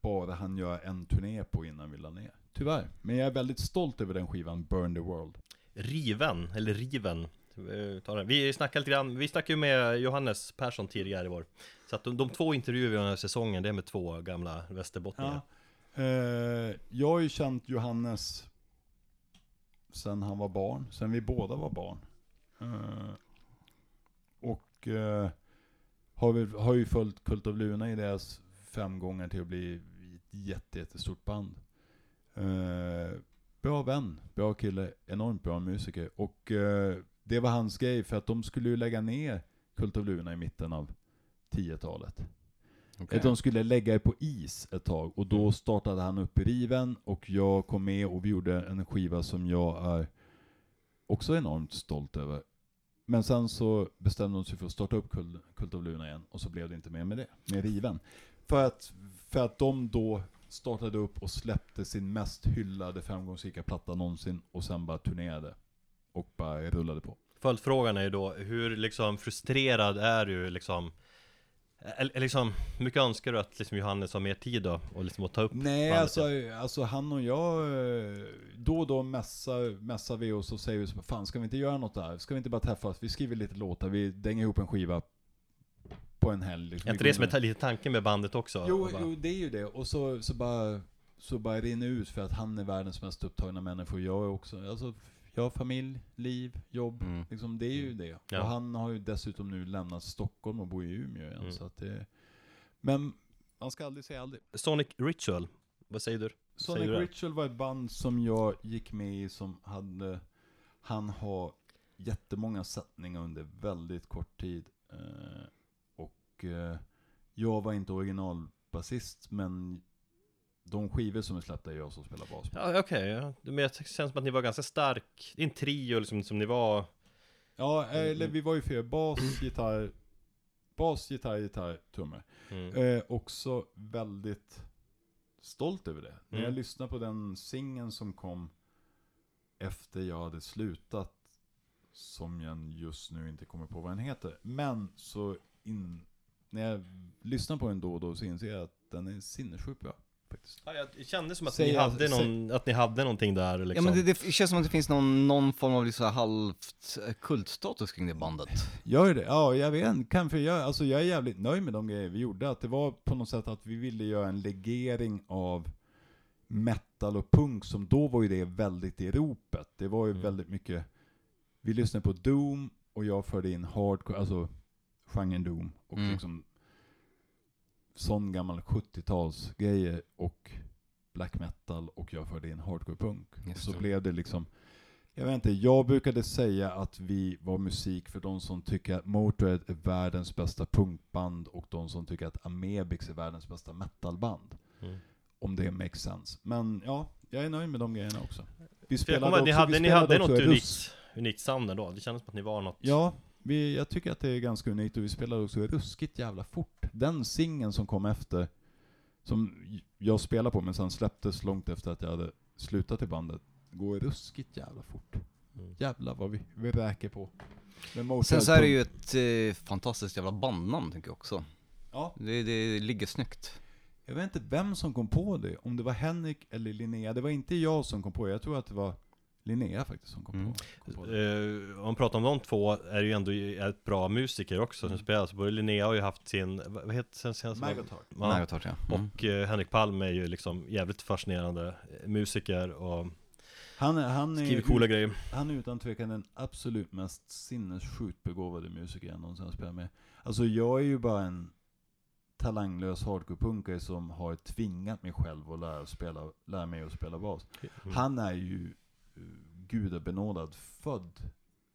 bara hann göra en turné på innan vi la ner. Tyvärr. Men jag är väldigt stolt över den skivan, Burn the World. Riven, eller Riven den. vi snackade lite grann, vi snackade ju med Johannes Persson tidigare i vår. Så att de, de två intervjuer vi har den här säsongen, det är med två gamla västerbottningar. Ja. Eh, jag har ju känt Johannes sen han var barn, sen vi båda var barn. Eh, och eh, har, vi, har ju följt Kult of Luna i deras fem gånger till att bli ett jätte, jättestort band. Eh, bra vän, bra kille, enormt bra musiker. Och eh, det var hans grej, för att de skulle ju lägga ner Kult of Luna i mitten av 10-talet. Okej. Att de skulle lägga det på is ett tag och då Mm. startade han upp Riven och jag kom med och vi gjorde en skiva som jag är också enormt stolt över. Men sen så bestämde de sig för att starta upp Kult, Kult of Luna igen och så blev det inte mer med det, med Riven. För att, för att de då startade upp och släppte sin mest hyllade framgångsrika platta någonsin och sen bara turnerade och bara rullade på. Följdfrågan är ju då, hur liksom frustrerad är du liksom? Eller liksom, mycket önskar du att liksom Johannes har mer tid då? Och liksom att ta upp Nej, alltså, igen? alltså han och jag, eh, då och då mässar, mässar vi och säger vi så, fan ska vi inte göra något där? Ska vi inte bara träffas? Vi skriver lite låtar, vi dänger ihop en skiva på en helg. liksom. Är inte det som är lite tanken med bandet också? Jo, Och bara- jo, det är ju det. Och så, så bara, så bara rinner ut för att han är världens mest upptagna människa. Jag är också, alltså, jag har familj, liv, jobb. Mm. Liksom, det är ju det. Ja. Och han har ju dessutom nu lämnat Stockholm och bor i Umeå igen. Mm. Så att det, men man ska aldrig säga aldrig. Sonic Ritual, vad säger du? Sonic Säger du? Ritual var ett band som jag gick med i som hade, han har jättemånga sättningar under väldigt kort tid. Eh, och eh, jag var inte originalbasist, men de skivor som är släppta är jag som spelar bas på. Ja, okej, ja. men det känns som att ni var ganska stark Det är en trio liksom som ni var Ja, eller vi var ju fyra. Bas, gitarr, bas, gitarr, gitarr, trummor. mm. Eh, också väldigt stolt över det. När jag Mm. lyssnade på den singeln som kom efter jag hade slutat, som jag just nu inte kommer på vad den heter. Men så in, när jag lyssnar på den då och då så inser jag att den är sinnessjukt bra. Faktiskt. ja, jag- Det kändes som att Säg- ni hade säg- någon, att ni hade någonting där Ja liksom men det, det känns som att det finns någon, någon form av liksom halvt eh, kultstatus kring det bandet. Gör det? Ja, jag vet inte. Kanske jag, alltså jag är jävligt nöjd med de grejer vi gjorde. Att det var på något sätt att vi ville göra en legering av metal och punk, som då var ju det väldigt i ropet. Det var ju Mm. väldigt mycket, vi lyssnade på Doom och jag förde in hardcore, alltså genren Doom. Och Mm. liksom sån gammal 70-tals grejer och black metal och jag förde in hardcore punk. Just så det. blev det liksom jag vet inte, jag brukade säga att vi var musik för de som tycker att Motörhead är världens bästa punkband och de som tycker att Amebix är världens bästa metalband. Mm. Om det makes sense. Men ja, jag är nöjd med de grejerna också. Vi spelade också, ni hade, vi ni spelade hade också något unikt, unikt sound ändå, det kändes som att ni var något Ja, vi, jag tycker att det är ganska unikt och vi spelade också ruskigt jävla fort. Den singeln som kom efter, som jag spelade på men sen släpptes långt efter att jag hade slutat i bandet, går ruskigt jävla fort. Mm. Jävlar vad vi, vi räker på. Sen så är det ju ett eh, fantastiskt jävla bandnamn tycker jag också. Ja, Det, det ligger snyggt. jag vet inte vem som kom på det, om det var Henrik eller Linnea. Det var inte jag som kom på det, jag tror att det var Linnea faktiskt som kom, Mm. på, kom på det. Eh, om man pratar om de två är ju ändå ett bra musiker också Mm. som spelar, så både Linnea har ju haft sin, vad heter sen senast? Maggot Heart. Ja. Jag tar det. Mm. Och eh, Henrik Palm är ju liksom jävligt fascinerande eh, musiker och Han, är- han, är, skriver coola grejer han är utan tvekan den absolut mest sinnessjukt begåvade musiker jag någonsin har spelat med. Alltså jag är ju bara en talanglös hardcore-punkare som har tvingat mig själv att lära, spela, lära mig att spela bas. Mm. Han är ju uh, gudabenådad född.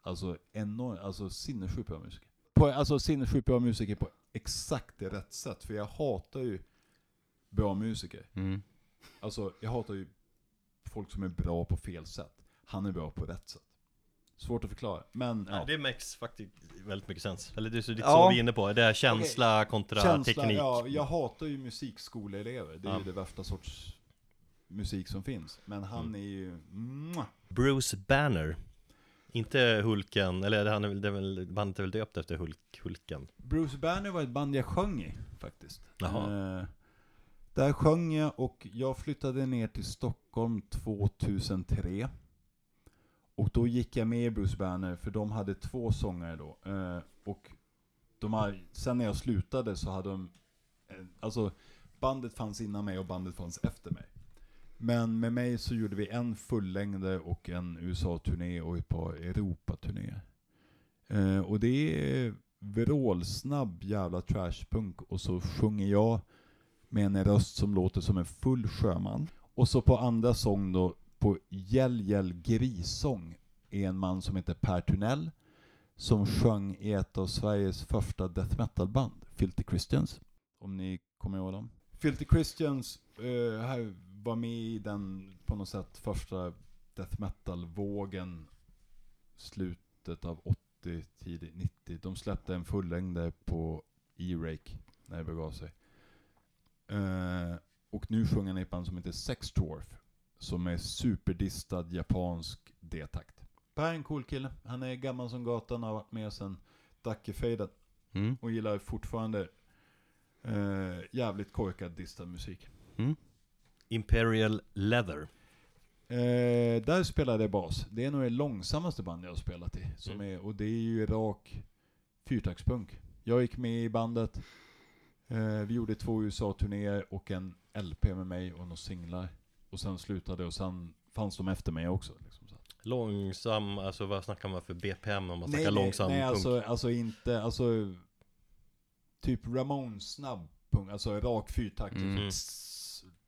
Alltså enorm, alltså sinnessjukt bra musiker. På, alltså sinnessjukt bra musiker på exakt det rätt sätt. För jag hatar ju bra musiker. Mm. Alltså jag hatar ju folk som är bra på fel sätt. Han är bra på rätt sätt. Svårt att förklara. Men Ja. ja. Det makes faktiskt väldigt mycket sens Eller det är så- lite Ja. så vi är inne på, det är känsla kontra Känsla, teknik ja, jag hatar ju musikskoleelever. Det är Ja. ju det värsta sorts musik som finns. Men han Mm. är ju... Mwah. Bruce Banner Inte Hulken, eller han är det är väl, bandet är väl döpt efter Hulk, Hulken Bruce Banner var ett band jag sjöng i, faktiskt. Jaha. Eh, där sjöng jag och jag flyttade ner till Stockholm 2003. och då gick jag med i Bruce Banner, för de hade två sångare då. Eh, och de har, sen när jag slutade så hade de, eh, alltså bandet fanns innan mig och bandet fanns efter mig. Men med mig så gjorde vi en fullängde och en USA-turné och ett par Europa-turnéer. Eh, och det är vrålsnabb jävla trashpunk och så sjunger jag med en röst som låter som en full sjöman. Och så på andra sång då, på Gäll Gäll Grissång, är en man som heter Per Tunell, som sjöng i ett av Sveriges första death metal-band, Filthy Christians. Om ni kommer ihåg dem? Filthy Christians eh, här var med i den, på något sätt, första death metal-vågen slutet av 80, tidigt 90. De släppte en fullängdare på E-Rake när det begav sig. Eh, och nu sjunger han i ett band som heter Sex Dwarf, som är superdistad japansk D-takt. Per är en cool kille. Han är gammal som gatan, har varit med sen Dackefejden Mm. och gillar fortfarande eh, jävligt korkad distad musik. Imperial Leather. Eh, där spelade jag bas. Det är nog det långsammaste band jag har spelat i. Som Mm. är, och det är ju rak fyrtaktspunk. Jag gick med i bandet. Eh, vi gjorde två USA-turnéer och en LP med mig och några singlar. Och sen slutade och sen fanns de efter mig också. Liksom, Långsam, alltså vad snackar man för BPM om man snackar nej, långsam nej punk? alltså, alltså inte, alltså typ Ramones snabb punk, alltså rak fyrtakt. Mm. Mm.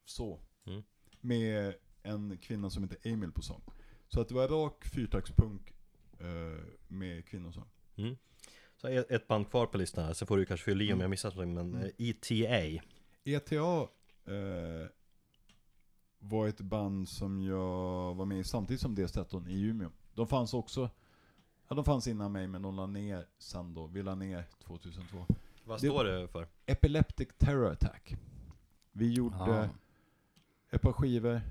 Så. Mm. Med en kvinna som heter Emil på sång. Så att det var rak fyrtaktspunk eh, med kvinnosång. Så ett ett band kvar på listan här, sen får du kanske fylla i om jag missat någonting, men Mm. eh, ETA. ETA eh, var ett band som jag var med i samtidigt som D13 i Umeå. De fanns också, ja de fanns innan mig men de la ner sen då, vi la ner 2002. Vad Det- står det för? Epileptic Terror Attack. Vi gjorde Ah. ett par skivor,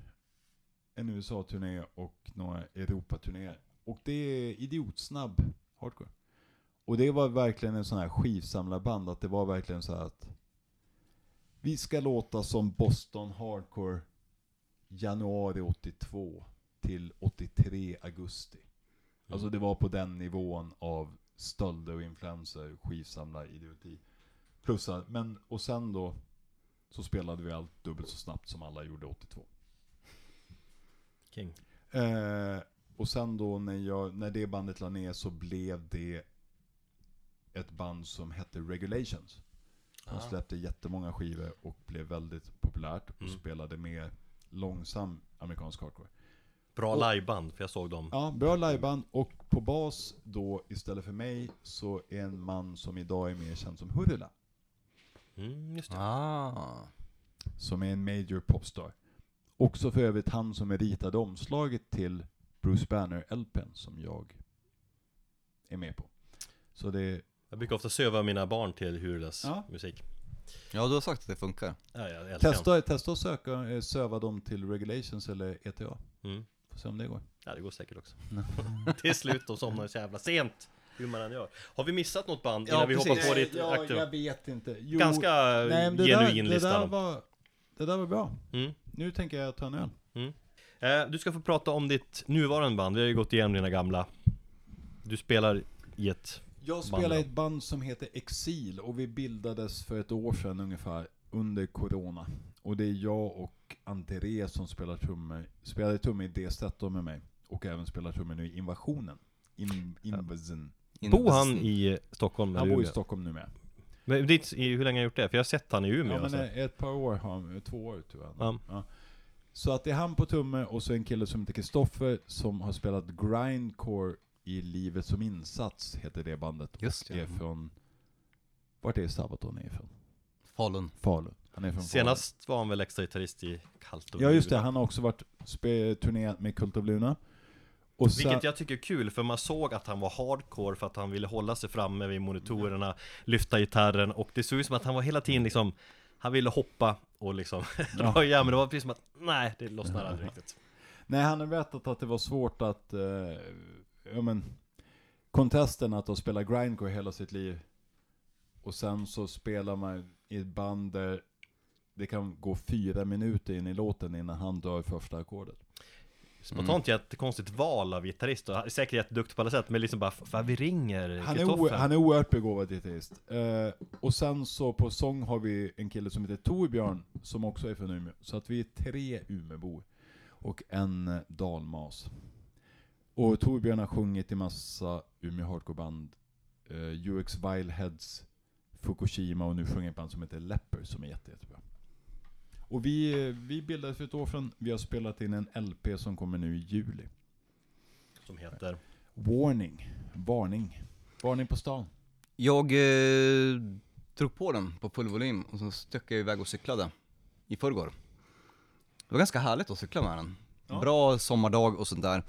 en USA-turné och några Europa-turnéer. Och det är idiotsnabb hardcore. Och det var verkligen en sån här skivsamlarband, att det var verkligen så här att vi ska låta som Boston Hardcore januari 82 till 83 augusti. Alltså det var på den nivån av stölder och influenser, skivsamlaridioti. Plus att, men, och sen då så spelade vi allt dubbelt så snabbt som alla gjorde 82. King. Eh, och sen då när, jag, när det bandet la ner så blev det ett band som hette Regulations. De Ah. släppte jättemånga skivor och blev väldigt populärt och Mm. spelade mer långsam amerikansk hardcore. Bra Och- liveband, för jag såg dem. Ja, bra liveband och på bas då istället för mig så är en man som idag är mer känd som Hurula. Mm, just det. Ah. Som är en major popstar. Också för övrigt han som ritade omslaget till Bruce Banner-LPn som jag är med på. Så det, Jag brukar ofta söva mina barn till Hurlas Ja. musik. Ja, du har sagt att det funkar. Ja, testa, testa att söka, eh, söva dem till Regulations eller ETA. Mm. Får se om det går. Ja, det går säkert också. till slut, de somnar så jävla sent. Hur man än gör. Har vi missat något band Ja, innan vi precis. hoppar på ditt ja, aktiva? jag vet inte. Jo, Ganska nej, det genuin där, lista. Det där, var, det där var bra. Mm. Nu tänker jag ta en öl. Eh, du ska få prata om ditt nuvarande band, vi har ju gått igenom dina gamla Du spelar i ett Jag spelar i ett band som heter Exil och vi bildades för ett år sedan ungefär under Corona. Och det är jag och André som spelar trummor, spelade trummor i D13 med mig. Och även spelar trummor nu i Invasionen. In, Invasion. Bor han i Stockholm Han bor i Umeå? Stockholm nu med. Men ditt, i, hur länge har jag gjort det? För jag har sett han i Umeå Ja men alltså. eh, ett par år har han, två år tror jag. Ja. Ja. Så att det är han på trummor och så en kille som heter Kristoffer som har spelat grindcore i Livet som insats, heter det bandet. Just och det. är från... Vart är Sabaton ifrån? Falun. Falun. Senast var han väl extra gitarrist i Kallt Falun. Ja just det, han har också varit turnerat med Kult of Luna. Och Vilket jag tycker är kul, för man såg att han var hardcore för att han ville hålla sig framme vid monitorerna, lyfta gitarren och det såg ut som att han var hela tiden liksom Han ville hoppa och liksom dra igen, men det var precis som att nej, det lossnade aldrig riktigt Nej, han har berättat att det var svårt att, eh, ja men, kontesten att ha spelat grindcore hela sitt liv. Och sen så spelar man i ett band där det kan gå fyra minuter in i låten innan han drar första ackordet. Spontant jättekonstigt val av gitarrist och säkert jätteduktig på alla sätt Men liksom bara, fan vi ringer Han är, han är oerhört begåvad gitarrist. Eh, och sen så på sång har vi en kille som heter Torbjörn, som också är från Umeå. Så att vi är tre Umeåbor. Och en eh, dalmas. Och Torbjörn har sjungit i massa Umeå hardcoreband. Uh, UX Vileheads, Fukushima och nu sjunger ett band som heter Leper som är jätte, jättebra. Och vi, vi bildades för ett år sedan. Vi har spelat in en LP som kommer nu i juli. Som heter Warning. Varning. Varning på stan. Jag eh, drog på den på full volym och så stack jag iväg och cyklade i förrgår. Det var ganska härligt att cykla med den. Ja. Bra sommardag och sånt där.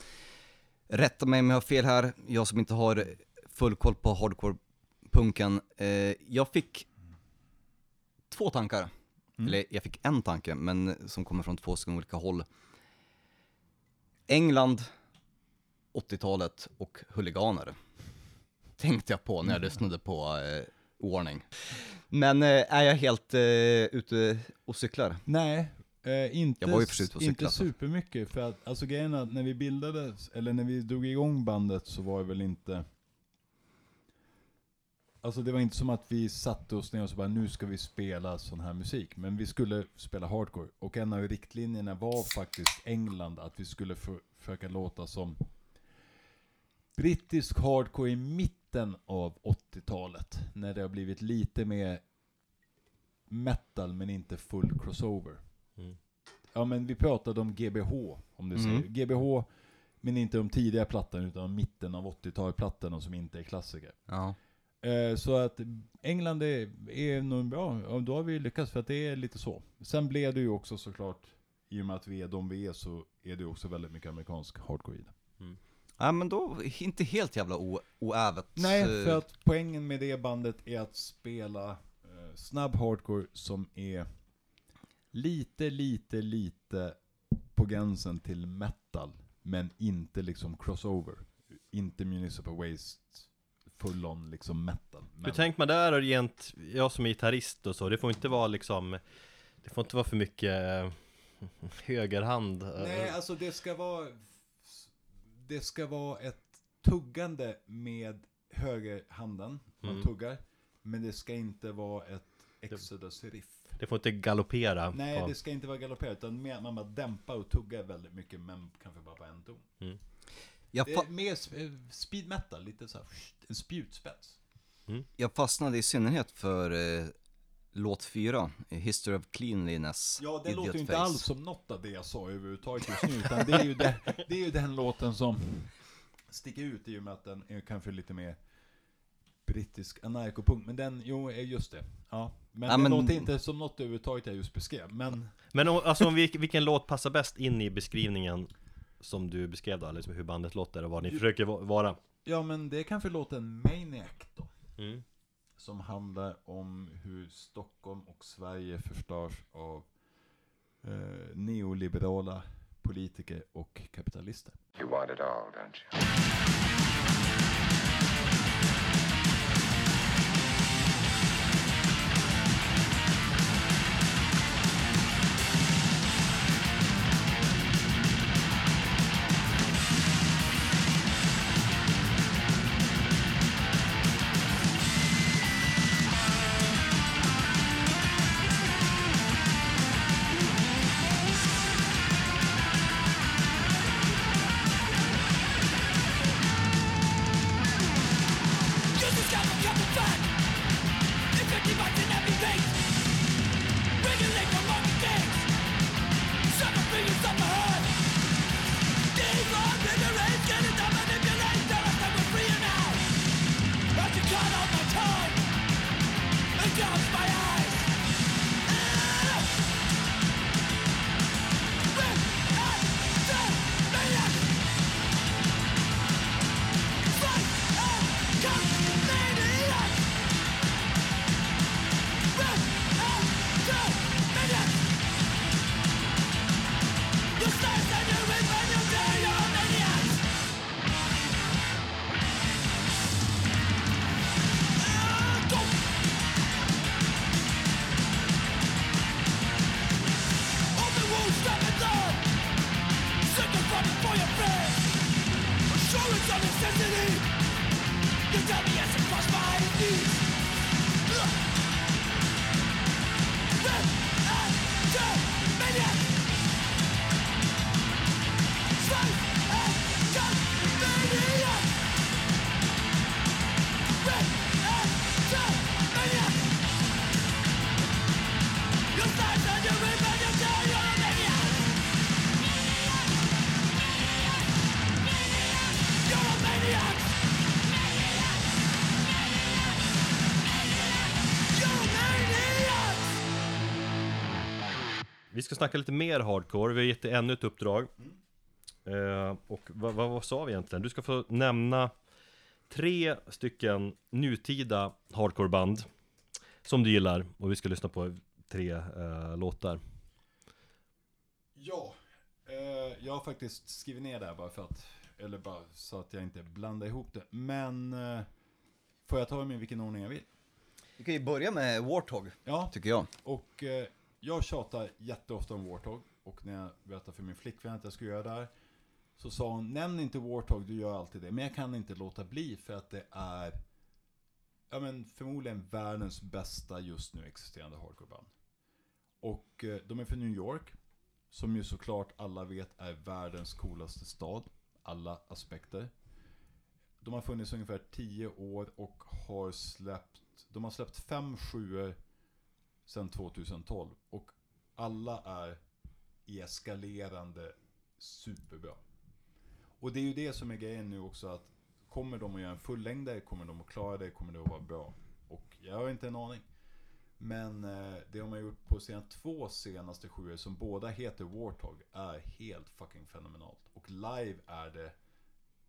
Rätta mig om jag har fel här, jag som inte har full koll på hardcore-punken. Eh, jag fick två tankar. Mm. Eller jag fick en tanke, men som kommer från två stycken olika håll. England, 80-talet och huliganer. Tänkte jag på när jag lyssnade på eh, Warning. Men eh, är jag helt eh, ute och cyklar? Nej, eh, inte, Jag var ju för sig ute och inte cykla, så. supermycket. För att, alltså grejen är att när vi bildades, eller när vi drog igång bandet så var det väl inte... Alltså det var inte som att vi satte oss ner och så bara nu ska vi spela sån här musik. Men vi skulle spela hardcore. Och en av riktlinjerna var faktiskt England, att vi skulle för, försöka låta som brittisk hardcore i mitten av 80-talet. När det har blivit lite mer metal men inte full crossover. Mm. Ja men vi pratade om GBH, om du Mm. säger. GBH, men inte om tidiga plattan utan om mitten av 80-talsplattorna som inte är klassiker. Ja. Eh, så att England är, är nog bra, ja, då har vi lyckats för att det är lite så. Sen blev det ju också såklart, i och med att vi är de vi är så är det också väldigt mycket amerikansk hardcore i det. Nej men då, inte helt jävla oävet. Nej, eh, för att poängen med det bandet är att spela eh, snabb hardcore som är lite, lite, lite på gränsen till metal. Men inte liksom crossover. Inte Municipal Waste, full on liksom metal. Hur Men, tänker man där och rent, jag som är gitarrist och så, det får inte vara liksom Det får inte vara för mycket eh, högerhand nej, alltså det ska vara det ska vara ett tuggande med högerhanden. Man Mm. tuggar. Men det ska inte vara ett Exodus-riff. Det får inte galoppera Nej, på, det ska inte vara galopperat, utan man bara dämpar och tuggar väldigt mycket, men kanske bara på en ton. Jag, fa- är mer eh, speed metal, lite så här, en spjutspets. jag fastnade i synnerhet för eh, låt fyra, eh, History of Cleanliness. Ja, det Idiot låter ju inte Face. alls som något av det jag sa överhuvudtaget just nu, utan det är ju, det, det är ju den låten som sticker ut i och med att den är kanske lite mer brittisk anarkopunk, men den, jo, är just det. Ja, men Ja, det men- låter inte som något överhuvudtaget jag just beskrev, men Men alltså vilken låt passar bäst in i beskrivningen Som du beskrev då, liksom hur bandet låter och vad ni försöker va- vara ja, men det är kanske låten Maniac då. mm. som handlar om hur Stockholm och Sverige förstörs av eh, neoliberala politiker och kapitalister. You want it all, don't you? Snacka lite mer hardcore, vi har gett dig ännu ett uppdrag eh, Och vad, vad, vad sa vi egentligen? Du ska få nämna tre stycken nutida hardcoreband Som du gillar och vi ska lyssna på tre eh, låtar Ja, eh, jag har faktiskt skrivit ner det här bara för att, eller bara så att jag inte blandar ihop det. Men, eh, får jag ta dem i vilken ordning jag vill? Vi kan ju börja med Warthog, Ja, tycker jag. och eh, jag tjatar jätteofta om Warthog. Och när jag berättade för min flickvän att jag skulle göra det här, så sa hon, nämn inte Warthog, du gör alltid det. Men jag kan inte låta bli för att det är, ja men förmodligen världens bästa just nu existerande hardcoreband. Och eh, de är från New York. Som ju såklart alla vet är världens coolaste stad. Alla aspekter. De har funnits ungefär 10 år och har släppt, de har släppt fem sjuor sedan 2012. Och alla är i eskalerande superbra. Och det är ju det som är grejen nu också att kommer de att göra en fullängdare, kommer de att klara det, kommer det att vara bra? Och jag har inte en aning. Men eh, det de har gjort på sina två senaste sjuor som båda heter Warthog är helt fucking fenomenalt. Och live är det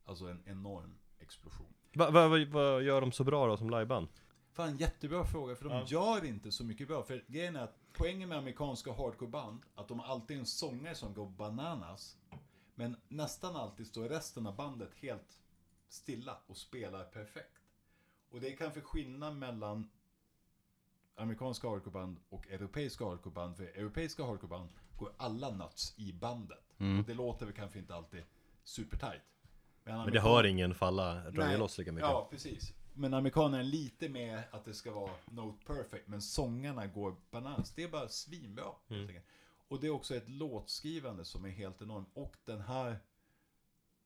alltså en enorm explosion. Vad va, va, vad gör de så bra då som liveband? Fan jättebra fråga för de gör inte så mycket bra. För grejen är att poängen med amerikanska hardcoreband att de alltid en sångare som går bananas. Men nästan alltid står resten av bandet helt stilla och spelar perfekt. Och det är kanske skillnad mellan amerikanska hardcoreband och europeiska hardcoreband. För europeiska hardcoreband går alla nuts i bandet. Och det låter väl kanske inte alltid supertight. Men det hör ingen falla, röja loss lika mycket Ja, precis. Men amerikanerna är lite mer att det ska vara note perfect, men sångarna går bananas. Det är bara svinbra. enkelt. Och det är också ett låtskrivande som är helt enormt. Och den här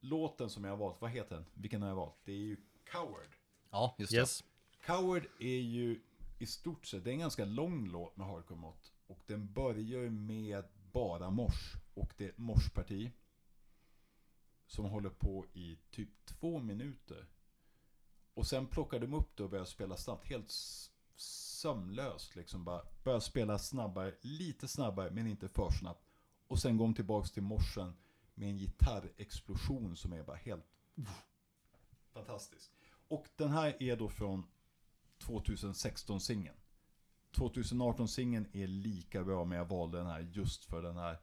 låten som jag har valt, vad heter den? Vilken har jag valt? Det är ju Coward. Ja, just Yes Coward är ju i stort sett, det är en ganska lång låt med hardcore mått. Och den börjar med bara mors. Och det är ett morsparti. Som håller på i typ två minuter. Och sen plockar de upp det och börjar spela snabbt. Helt sömlöst liksom bara. Börjar spela snabbare, lite snabbare men inte för snabbt. Och sen går de tillbaks till morsen med en gitarrexplosion som är bara helt fantastisk. Och den här är då från 2016-singeln. 2018-singeln är lika bra men jag valde den här just för den här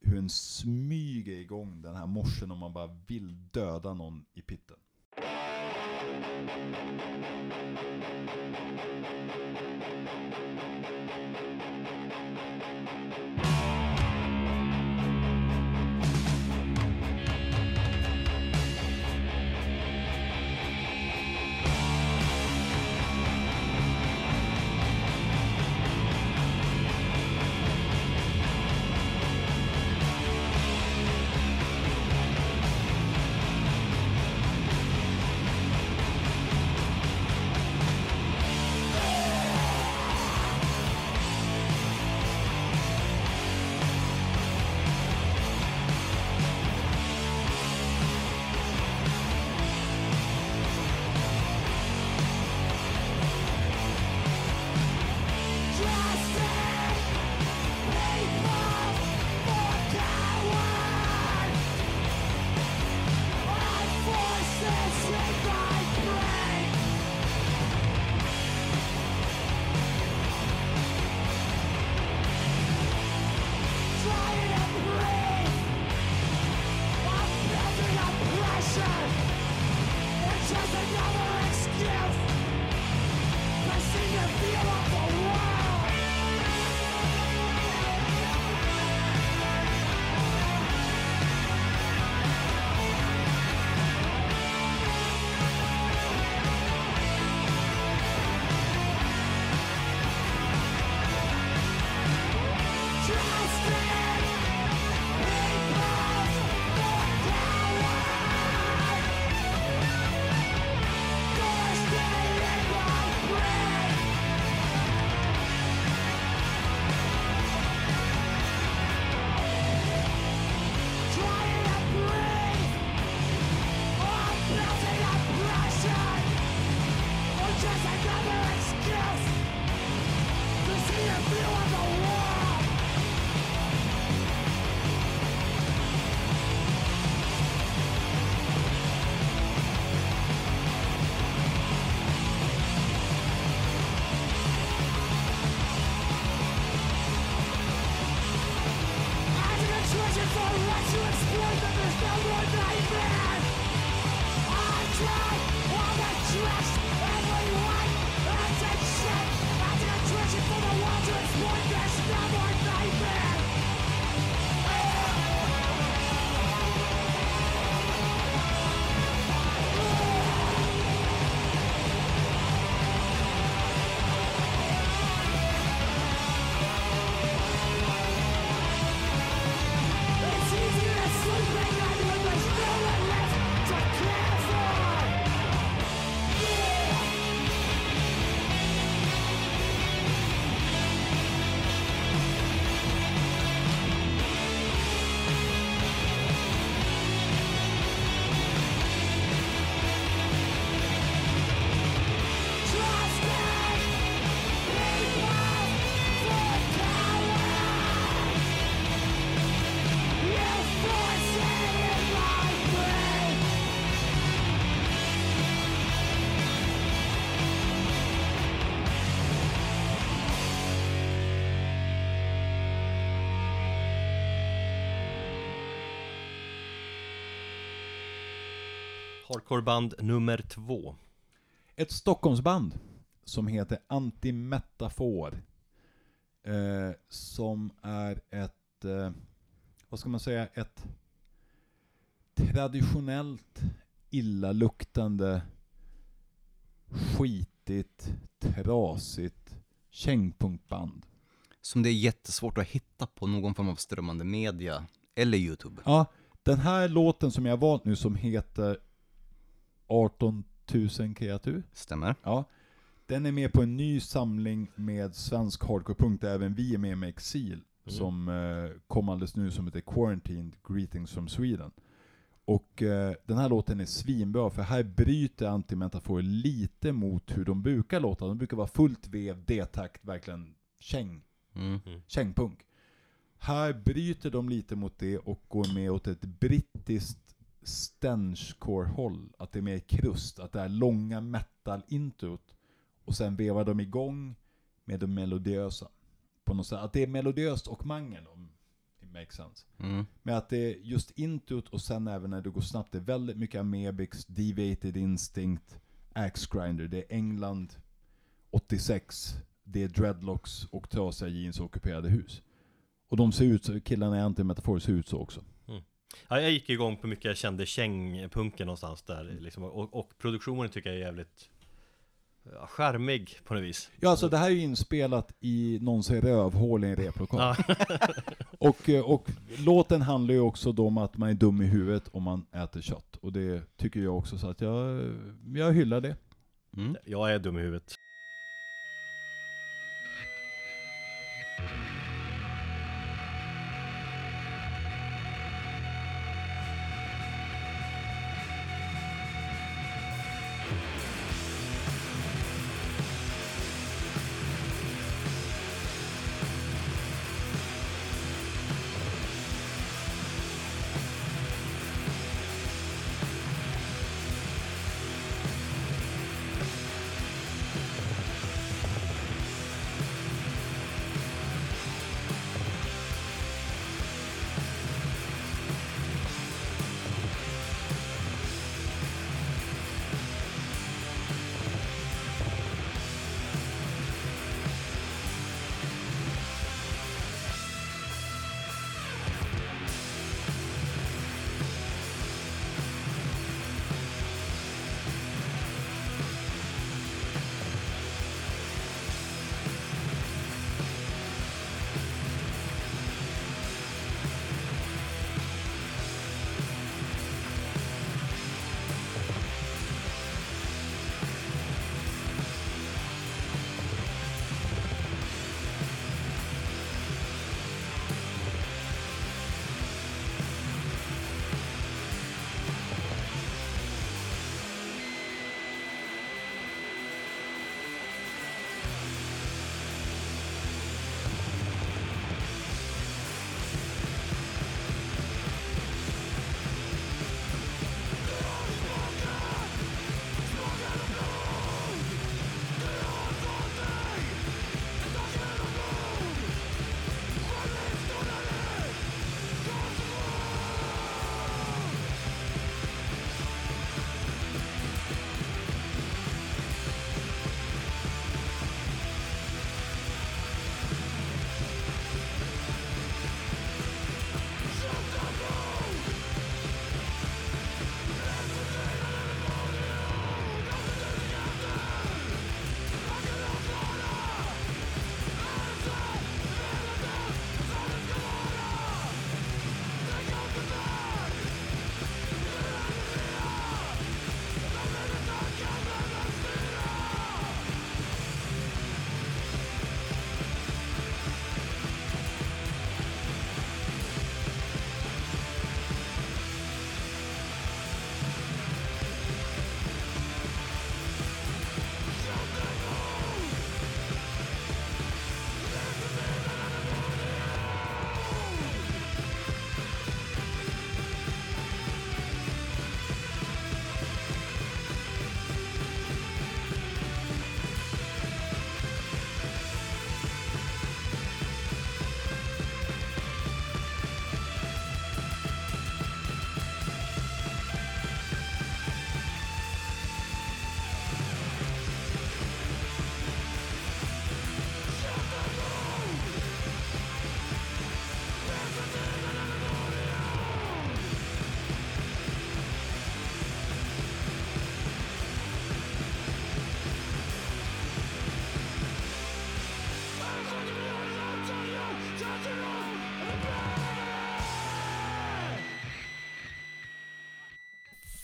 hur en smyger igång den här morsen om man bara vill döda någon i pitten. Thank Hardcoreband nummer två. Ett Stockholmsband som heter Antimetafor. Eh, som är ett, eh, vad ska man säga, ett traditionellt illaluktande, skitigt, trasigt kängpunkband. Som det är jättesvårt att hitta på någon form av strömmande media eller YouTube. Ja, den här låten som jag har valt nu som heter 18 000 kreatur. Stämmer? Ja. Den är med på en ny samling med svensk hardcore-punk där även vi är med med Exil. Som eh, kom alldeles nu som heter Quarantined Greetings from Sweden. Och eh, den här låten är svinbra för här bryter Antimetafor lite mot hur de brukar låta. De brukar vara fullt vev, D-takt, verkligen käng, Mm. kängpunk. Här bryter de lite mot det och går med åt ett brittiskt stenchcore-håll. Att det är mer krust, att det är långa metal-introt. Och sen vevar de igång med det melodiösa. På något sätt. Att det är melodiöst och mangel, om det makes sense. Mm. Men att det är just introt och sen även när det går snabbt, det är väldigt mycket Amebix, Deviated Instinct, Axe Grinder, det är England 86, det är dreadlocks och trasiga jeans och ockuperade hus. Och de ser ut så, killarna i Antimetafor ser ut så också. Ja, jag gick igång på mycket jag kände kängpunken någonstans där liksom, och, och produktionen tycker jag är jävligt ja, charmig på något vis. Ja, alltså det här är ju inspelat i någons rövhål i en replokal. Ja. och, eh, och låten handlar ju också då om att man är dum i huvudet om man äter kött. Och det tycker jag också, så att jag, jag hyllar det. Mm. Jag är dum i huvudet.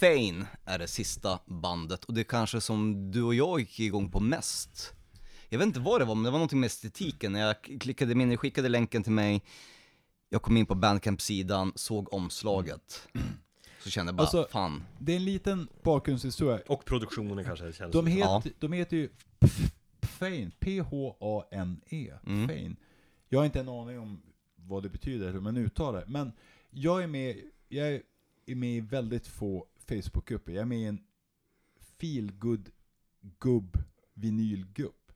Fane är det sista bandet och det är kanske som du och jag gick igång på mest. Jag vet inte vad det var, men det var någonting med estetiken. När jag klickade in, ni skickade länken till mig, jag kom in på Bandcamp-sidan, såg omslaget. Så kände jag bara, Alltså, fan. Det är en liten bakgrundshistoria. Och produktionen kanske känns De, het, Ja. de heter ju P- Fane, P-H-A-N-E, Mm. Fane. Jag har inte en aning om vad det betyder, hur man uttalar det. Men jag är med, jag är med i väldigt få Facebookgrupper. Jag är med i en feelgood gubb vinylgrupp.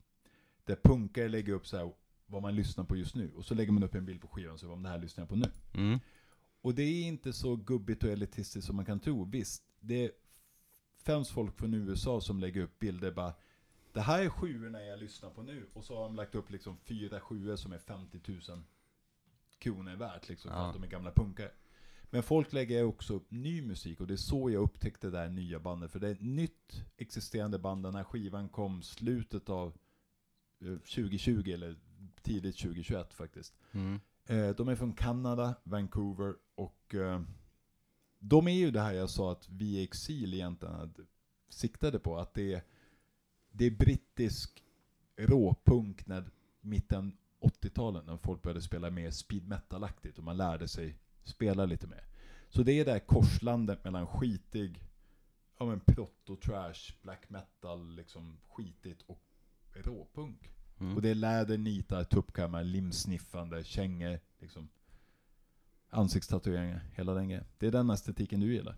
Där punkare lägger upp så här vad man lyssnar på just nu. Och så lägger man upp en bild på skivan så om det här lyssnar jag på nu. Mm. Och det är inte så gubbigt och elitistiskt som man kan tro. Visst, det är främst folk från USA som lägger upp bilder bara Det här är sjuorna jag lyssnar på nu. Och så har de lagt upp liksom fyra sjuor som är 50 000 kronor värt liksom för Ja. att de är gamla punkare. Men folk lägger också upp ny musik och det är så jag upptäckte det här nya bandet. För det är ett nytt existerande band. Den här skivan kom slutet av eh, 2020 eller tidigt 2021 faktiskt. Mm. Eh, de är från Kanada, Vancouver och eh, de är ju det här jag sa att vi i exil egentligen siktade på. Att det är, det är brittisk råpunk när mitten 80-talet när folk började spela mer speed metal-aktigt och man lärde sig spela lite mer. Så det är det här korslandet mellan skitig, ja men proto-trash, black metal, liksom skitigt och råpunk. Mm. Och det är läder, nitar, tuppkammar, limsniffande, kängor, liksom. Ansiktstatueringar, hela den grejen. Det är den estetiken du gillar.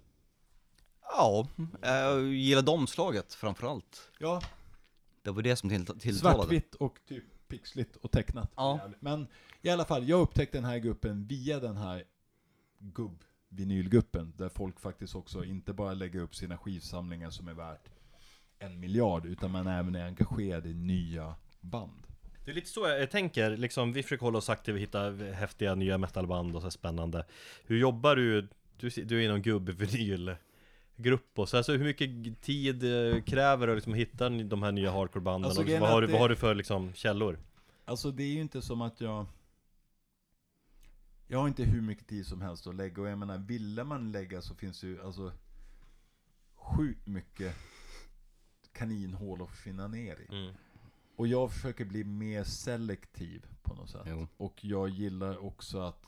Ja, jag gillade omslaget framförallt. Ja, Det var det som till, tilltalade. svartvitt och typ pixligt och tecknat. Ja. Men i alla fall, jag upptäckte den här gruppen via den här gubb-vinylgruppen. Där folk faktiskt också inte bara lägger upp sina skivsamlingar som är värt en miljard, utan man även är engagerad i nya band. Det är lite så jag tänker, liksom, vi försöker hålla oss aktiva och hitta häftiga nya metalband och så spännande Hur jobbar du? Du, du är i någon gubb-vinyl-grupp och så, alltså, hur mycket tid eh, kräver det att liksom hitta de här nya hardcore-banden? Alltså, och grejen vad, har du, att vad har du för liksom, källor? Alltså det är ju inte som att jag... Jag har inte hur mycket tid som helst att lägga och jag menar, ville man lägga så finns det ju alltså sjukt mycket kaninhål att finna ner i. Mm. Och jag försöker bli mer selektiv på något sätt. Jo. Och jag gillar också att,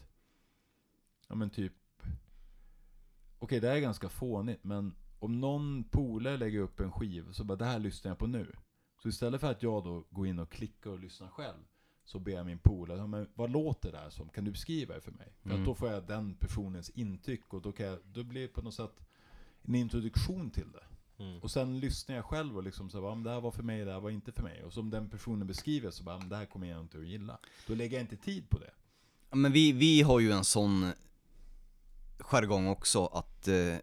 ja men typ, okej det här är ganska fånigt men om någon polare lägger upp en skiv så bara det här lyssnar jag på nu. Så istället för att jag då går in och klickar och lyssnar själv så ber jag min polare, men vad låter det här som? Kan du beskriva det för mig? För Mm. att då får jag den personens intryck och då, kan jag, då blir det på något sätt en introduktion till det. Mm. Och sen lyssnar jag själv och liksom så bara, "Ja, men det här var för mig, det här var inte för mig. Och som den personen beskriver så bara, "Ja, men det här kommer jag inte att gilla. Då lägger jag inte tid på det. Ja, Men vi, vi har ju en sån jargong också att eh,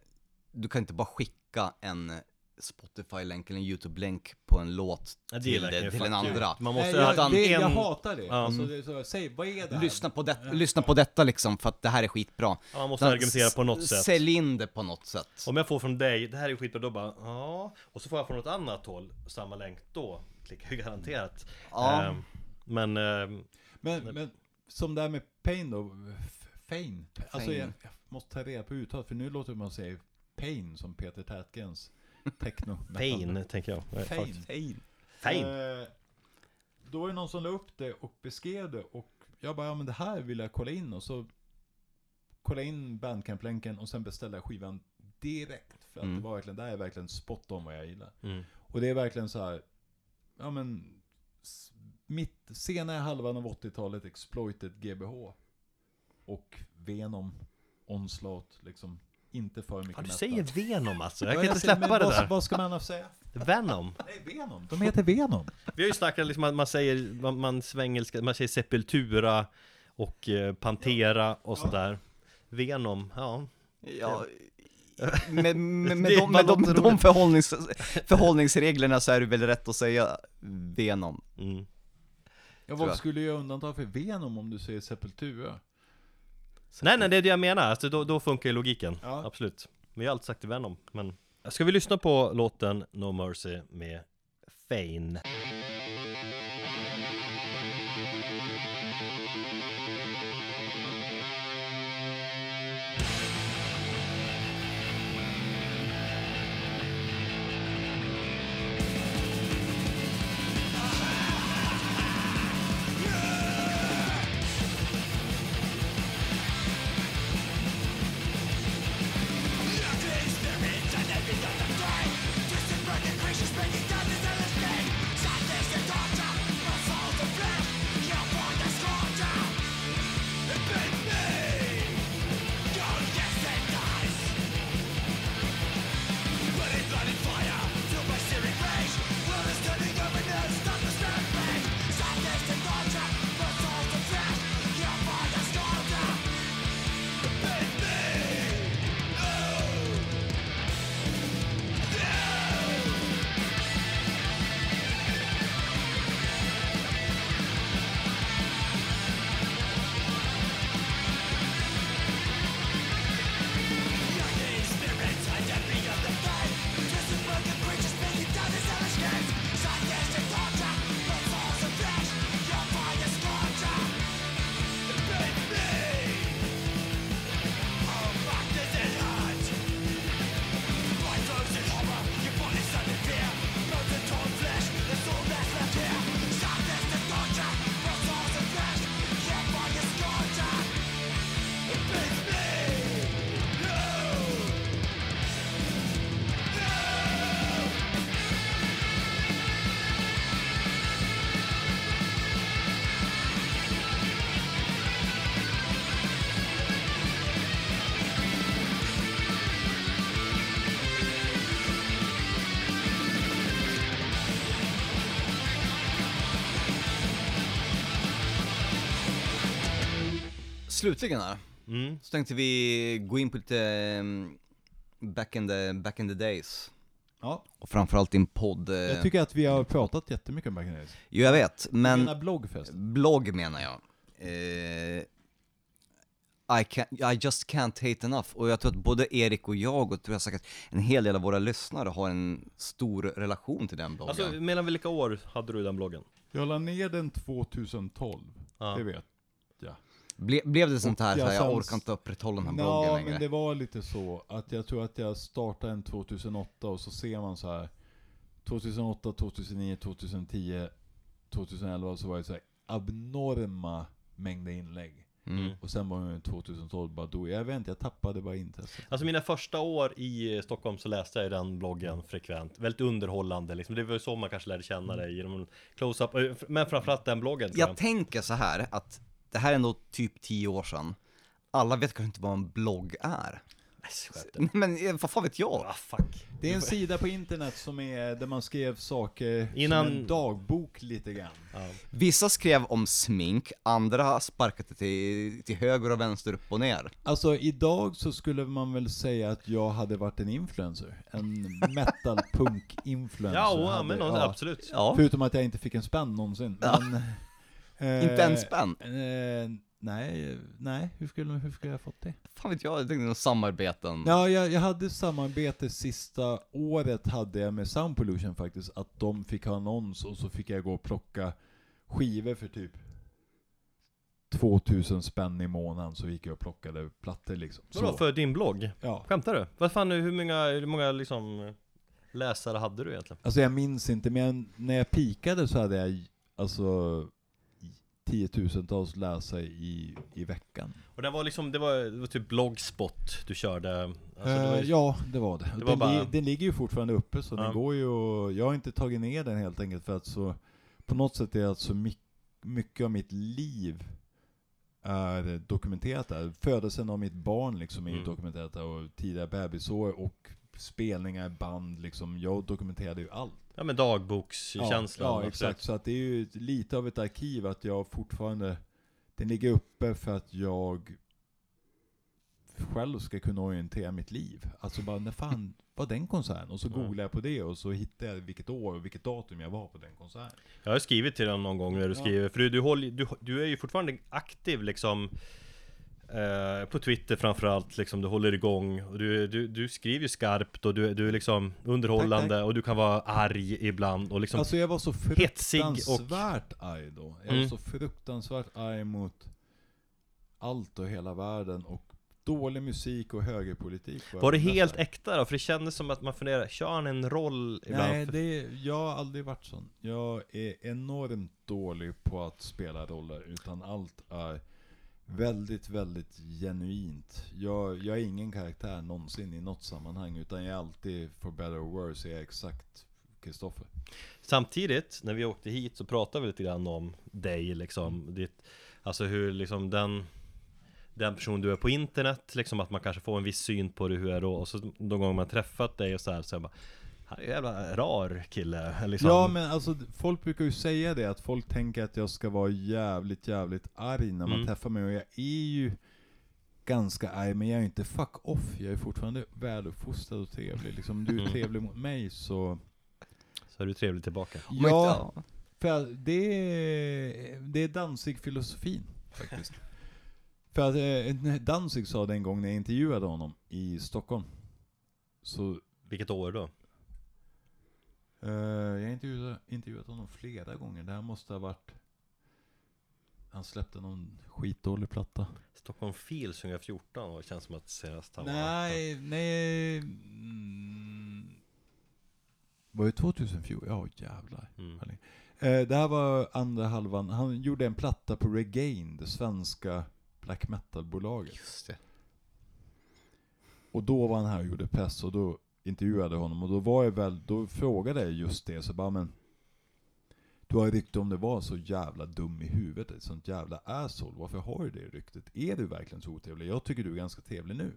du kan inte bara skicka en Spotify-länk eller en YouTube-länk på en låt Ja, det till, det, till en andra. Man måste Nej, jag, ha det, en... jag hatar det. Ja. Alltså, det är så, säg, vad är det här? Lyssna på, det, lyssna på detta liksom, för att det här är skitbra. Ja, man måste argumentera på något sätt Sälj in det på något sätt. Om jag får från dig, det här är skitbra, då bara ja Och så får jag från något annat håll, samma länk, då klickar jag garanterat Ja. Ehm, Men, ehm, Men, men som det här med Pain då, F- Fane. Alltså jag, jag måste ta reda på uttalet, för nu låter det man säga Pain som Peter Tätgrens techno. Pain, tänker jag Fane. Hej. Pain Eh, då var det någon som la upp det och beskrev det och jag bara, ja men det här vill jag kolla in och så kolla in Bandcamp-länken och sen beställde jag skivan direkt. För att Mm. det var verkligen, det här är verkligen spot on vad jag gillar. mm. Och det är verkligen så här, ja men, mitt senare halvan av 80-talet exploited GBH. Och Venom, Onslaught, liksom inte för mycket Ja, du säger Venom alltså, jag Ja, kan inte släppa det vad, där Vad ska man annars säga? Venom Nej, Venom. De heter Venom. Vi har ju snackat liksom att man säger, man, man svengelska, man säger Sepultura och eh, Pantera och sånt där Venom, ja Ja, med, med, med, de, med, de, de förhållnings, förhållningsreglerna så är det väl rätt att säga Venom. mm. Ja, vad jag. skulle jag undanta för Venom om du säger Sepultura? Nej nej, det är det jag menar, alltså, då, då funkar ju logiken, Ja. absolut Vi har alltid sagt Venom, men Ska vi lyssna på låten No Mercy med Fane? Slutligen här, Mm. så tänkte vi gå in på lite mm, back in the, back in the days. Ja. Och framförallt din podd. eh, Jag tycker att vi har pratat jättemycket om Back in the Days. Jo, jag vet, Men... men Mina bloggfest. blogg menar jag. Eh, I, can, I just can't hate enough. Och jag tror att både Erik och jag, och tror jag säkert en hel del av våra lyssnare har en stor relation till den bloggen. Alltså, mellan vilka år hade du den bloggen? Jag la ner den 2012, Ja. det vet Ble, blev det sånt här, så här jag jag orkar inte upprätthålla den här bloggen Ja, längre? men det var lite så att jag tror att jag startade en 2008 och så ser man så här 2008, 2009, 2010, 2011 så var det så här abnorma mängder inlägg. Mm. Och sen var det 2012 bara då, jag vet inte, jag tappade bara intresset. Alltså mina första år i Stockholm så läste jag den bloggen frekvent Väldigt underhållande liksom, det var ju så man kanske lärde känna dig genom en close-up Eh, Men framförallt den bloggen jag, Jag tänker så här att det här är ändå typ 10 år sedan. Alla vet kanske inte vad en blogg är. Men eh, vad fan vet jag? Ah, fuck Det är en sida på internet som är, där man skrev saker Innan- som en dagbok lite grann. ja. Vissa skrev om smink, andra sparkade till, till höger och vänster, upp och ner. Alltså idag så skulle man väl säga att jag hade varit en influencer. En metal-punk-influencer. Ja, hade, men ja. absolut Ja, Förutom att jag inte fick en spänn någonsin. Ja. Men, inte en spänn. Eh, nej, nej, hur skulle, hur skulle jag ha fått det? Fan vet jag, jag tänkte några samarbeten. Ja, jag, jag hade samarbete sista året hade jag med Sound Pollution faktiskt, att de fick ha annons och så fick jag gå och plocka skivor för typ 2000 spänn i månaden, så gick jag och plockade plattor liksom. Vadå Så, för din blogg? ja. Skämtar du? Vad fan, hur många, hur många liksom läsare hade du egentligen? Alltså jag minns inte, men jag, när jag pikade så hade jag alltså tiotusentals läsare i, i veckan. Och det var liksom, det var, det var typ blogspot du körde alltså, det var Eh, ju- ja, det var det. Det var den, bara- li, den ligger ju fortfarande uppe, så Ja. den går ju och, Jag har inte tagit ner den helt enkelt för att så På något sätt är alltså my, mycket av mitt liv är dokumenterat där. Födelsen av mitt barn liksom är ju Mm. dokumenterat där och tidiga bebisår och spelningar, band liksom. Jag dokumenterade ju allt. Ja men dagbokskänslan Ja, ja exakt. Så att det är ju lite av ett arkiv att jag fortfarande, den ligger uppe för att jag själv ska kunna orientera mitt liv. Alltså bara, när fan var den konserten? Och så Ja. googlar jag på det och så hittar jag vilket år och vilket datum jag var på den konserten. Jag har skrivit till den någon gång när du Ja. skriver, för du, du, håller, du, du är ju fortfarande aktiv liksom eh, På Twitter framförallt liksom, du håller igång och du, du, du skriver ju skarpt och du, du är liksom underhållande Tack, och du kan vara arg ibland och liksom Alltså jag var så hetsig och- fruktansvärt arg då. Jag Mm. var så fruktansvärt arg mot allt och hela världen och dålig musik och högerpolitik. Var det helt äkta då? För det kändes som att man funderar, kör han en roll ibland? Nej, det, jag har aldrig varit sån. Jag är enormt dålig på att spela roller, utan allt är väldigt, väldigt genuint. Jag, jag är ingen karaktär någonsin i något sammanhang, utan jag är alltid, for better or worse, är jag exakt Kristoffer. Samtidigt, när vi åkte hit så pratade vi lite grann om dig liksom ditt, Alltså hur liksom den Den person du är på internet liksom att man kanske får en viss syn på det hur är då och så de gånger man träffat dig och så här så jag bara Han är en jävla rar kille liksom Ja men alltså, folk brukar ju säga det, att folk tänker att jag ska vara jävligt, jävligt arg när man Mm. träffar mig, och jag är ju ganska arg, men jag är ju inte fuck off, jag är fortfarande väluppfostrad och trevlig. Liksom, om du är Mm. trevlig mot mig så... Så är du trevlig tillbaka Om inte- Ja, för att det är, det är Danzig-filosofin faktiskt. för att eh, Danzig sa det en gång när jag intervjuade honom i Stockholm. Så Vilket år då? Eh, jag har intervjuat, intervjuat honom flera gånger. Det här måste ha varit... Han släppte någon skitdålig platta. Stockholm Feels 2014 och det känns som att senast han var Nej, nej... Mm, var det 2014? Ja jävlar. mm. Eh, det här var andra halvan. Han gjorde en platta på Regain, det svenska black metal-bolaget. Just det. Och då var han här och gjorde press och då intervjuade honom och då var jag väl, då frågade jag just det så bara men Du har rykte om det var så jävla dum i huvudet, ett sånt jävla asshole, varför har du det ryktet? Är du verkligen så otrevlig? Jag tycker du är ganska trevlig nu.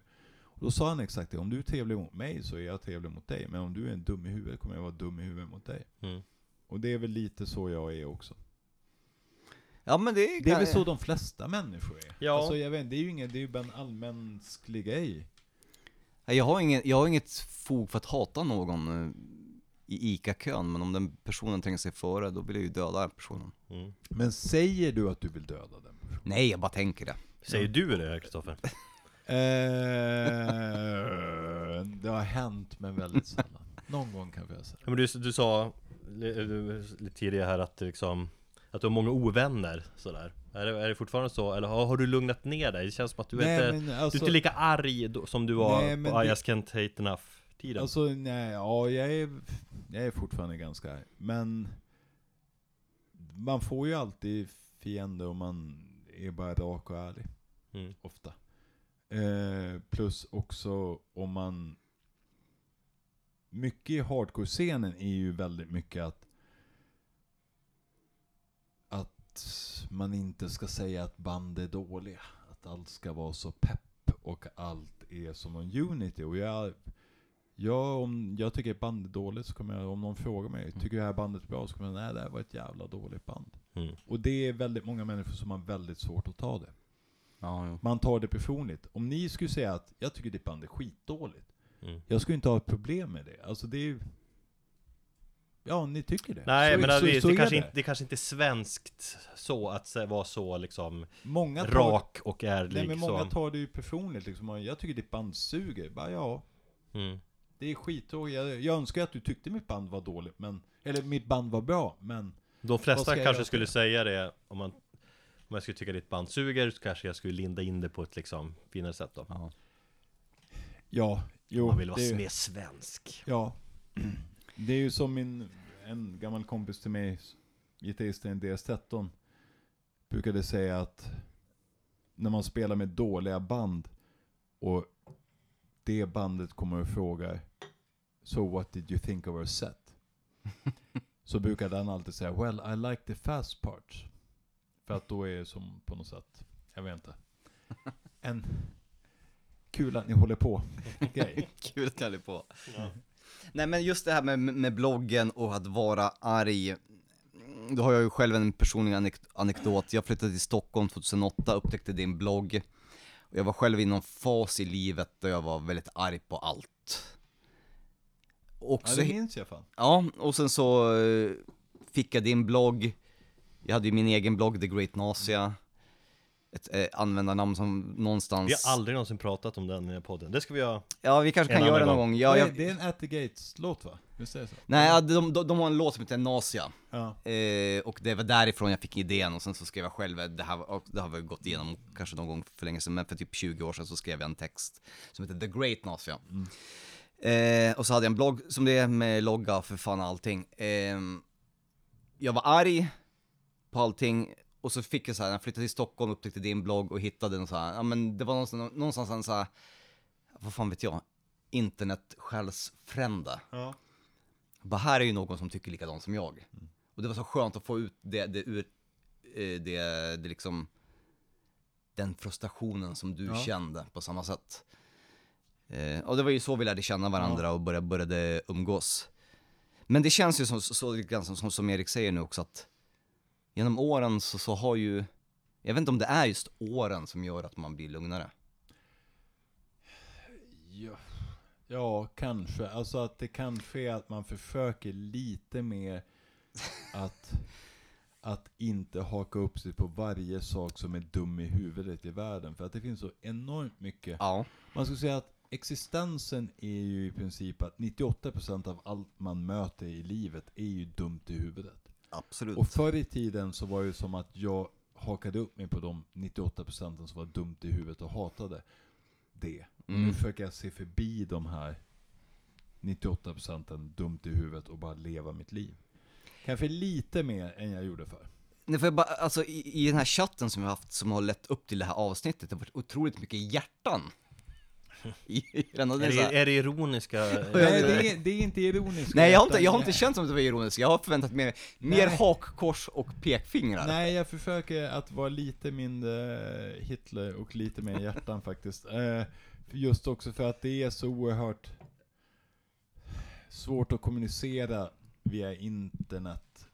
Och då sa han exakt det, om du är trevlig mot mig så är jag trevlig mot dig, men om du är en dum i huvudet kommer jag vara dum i huvudet mot dig. Mm. Och det är väl lite så jag är också. Ja men det är, Det är väl så de flesta människor är? Ja. Alltså jag vet inte, det är ju ingen, det är ju bara en allmänsklig grej. Jag har, ingen, jag har inget fog för att hata någon eh, i ICA-kön, men om den personen tränger sig före, då vill jag ju döda den personen. Mm. Men säger du att du vill döda den personen? Nej, jag bara tänker det. Säger du det Kristoffer? Eh, det har hänt men väldigt sällan. Någon gång kanske jag säger. Ja, men du, du sa du- lite tidigare här att, det liksom, att du har många ovänner sådär är det, är det fortfarande så? Eller har, har du lugnat ner dig? Det känns som att du, är, inte, men du är alltså, inte lika arg då, som du var Nej, på I det- just can't hate enough tiden alltså nej, ja jag är, jag är fortfarande ganska arg. Men man får ju alltid fiender om man är bara rak och ärlig. mm. ofta. Eh, plus också om man... Mycket i hardcore-scenen är ju väldigt mycket att... Att man inte ska säga att band är dåliga. Att allt ska vara så pepp och allt är som en unity. Och jag... Jag, om jag tycker ett band är dåligt så kommer jag, om någon frågar mig, tycker du det här bandet är bra? Så kommer jag, nej det här var ett jävla dåligt band. Mm. Och det är väldigt många människor som har väldigt svårt att ta det. Ja, jo. Man tar det personligt. Om ni skulle säga att jag tycker ditt band är skitdåligt. Mm. Jag skulle inte ha ett problem med det. Alltså det är ju... Ja, ni tycker det. Nej Så- men så, det, så det, är kanske det. inte, det kanske inte är svenskt så att vara så liksom Många tar, rak och ärlig Nej men många så. tar det ju personligt liksom. Jag tycker ditt band suger. Bara ja, Mm. det är skittråkigt. Jag, jag önskar att du tyckte mitt band var dåligt. Men, eller mitt band var bra. Men De flesta kanske skulle till? säga det om man om jag skulle tycka ditt band suger så kanske jag skulle linda in det på ett liksom finare sätt då. Ja. ja, jo. man vill vara det, mer svensk. Ja. Det är ju som min, en gammal kompis till mig, gitarristen i DS13, brukade säga att när man spelar med dåliga band och det bandet kommer och frågar So what did you think of our set? Så brukade han alltid säga Well, I like the fast parts. För att då är det som på något sätt, jag vet inte, en kul att ni håller på grej. Kul att ni på. Nej men just det här med, med bloggen och att vara arg. Då har jag ju själv en personlig anek- anekdot. Jag flyttade till Stockholm 2008, upptäckte din blogg. Och jag var själv i någon fas i livet där jag var väldigt arg på allt. Och Ja, så, det minns jag fan. ja, och sen så eh, fick jag din blogg. Jag hade ju min egen blogg, The Great Nasia. Ett eh, användarnamn som någonstans... Vi har aldrig någonsin pratat om den i den här podden. Det ska vi göra. Ja, vi kanske En kan göra det annan någon gång. gång. Ja, jag... Det är en At the Gates-låt va? Visst är det så? Nej, de, de, de har en låt som heter Nasia. Ja. Eh, och det var därifrån jag fick idén och sen så skrev jag själv, det här, och det har vi gått igenom kanske någon gång för länge sedan, men för typ 20 år sedan så skrev jag en text som heter The Great Nasia. Eh, och så hade jag en blogg som det är med logga för fan allting. Eh, jag var arg på allting och så fick jag så här, jag flyttade till Stockholm upptäckte din blogg och hittade den så här, ja men det var någonstans, någonstans en så här, vad fan vet jag, internetsjälsfrände. Ja. Bara här är ju någon som tycker likadant som jag. Och det var så skönt att få ut det, det ur, eh, det, det liksom, den frustrationen som du Ja. kände på samma sätt. Eh, och det var ju så vi lärde känna varandra och började, började umgås. Men det känns ju som, så, som, som Erik säger nu också att genom åren så, så har ju, jag vet inte om det är just åren som gör att man blir lugnare. Ja. ja, kanske. Alltså att det kanske är att man försöker lite mer att, att inte haka upp sig på varje sak som är dum i huvudet i världen. För att det finns så enormt mycket. Ja. Man skulle säga att existensen är ju i princip att 98% av allt man möter i livet är ju dumt i huvudet. Absolut. Och förr i tiden så var det som att jag hakade upp mig på de 98% som var dumt i huvudet och hatade det. Mm. nu försöker jag se förbi de här 98% dumt i huvudet och bara leva mitt liv. Kanske lite mer än jag gjorde förr. Nej, för jag bara, alltså i, i den här chatten som vi har haft som har lett upp till det här avsnittet, det har varit otroligt mycket hjärtan. Är det, är det ironiska? Nej, det är, det är inte ironiskt. nej, jag har inte, jag har inte känt som att det var ironiskt, jag har förväntat mig mer Nej. hakkors och pekfingrar. Nej, jag försöker att vara lite mindre Hitler och lite mer hjärtan faktiskt. Eh, just också för att det är så oerhört svårt att kommunicera via internet.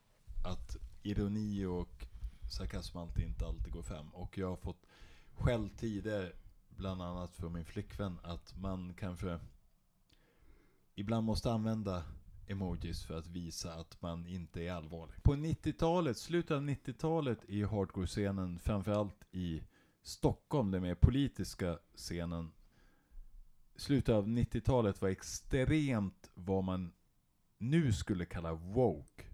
Att ironi och sarkasm alltid inte alltid går fram. Och jag har fått skäll tidigare, bland annat från min flickvän, att man kanske ibland måste använda emojis för att visa att man inte är allvarlig. På 90-talet, slutet av 90-talet i hardcore-scenen, framförallt i Stockholm, den mer politiska scenen, slutet av 90-talet var extremt vad man nu skulle kalla woke.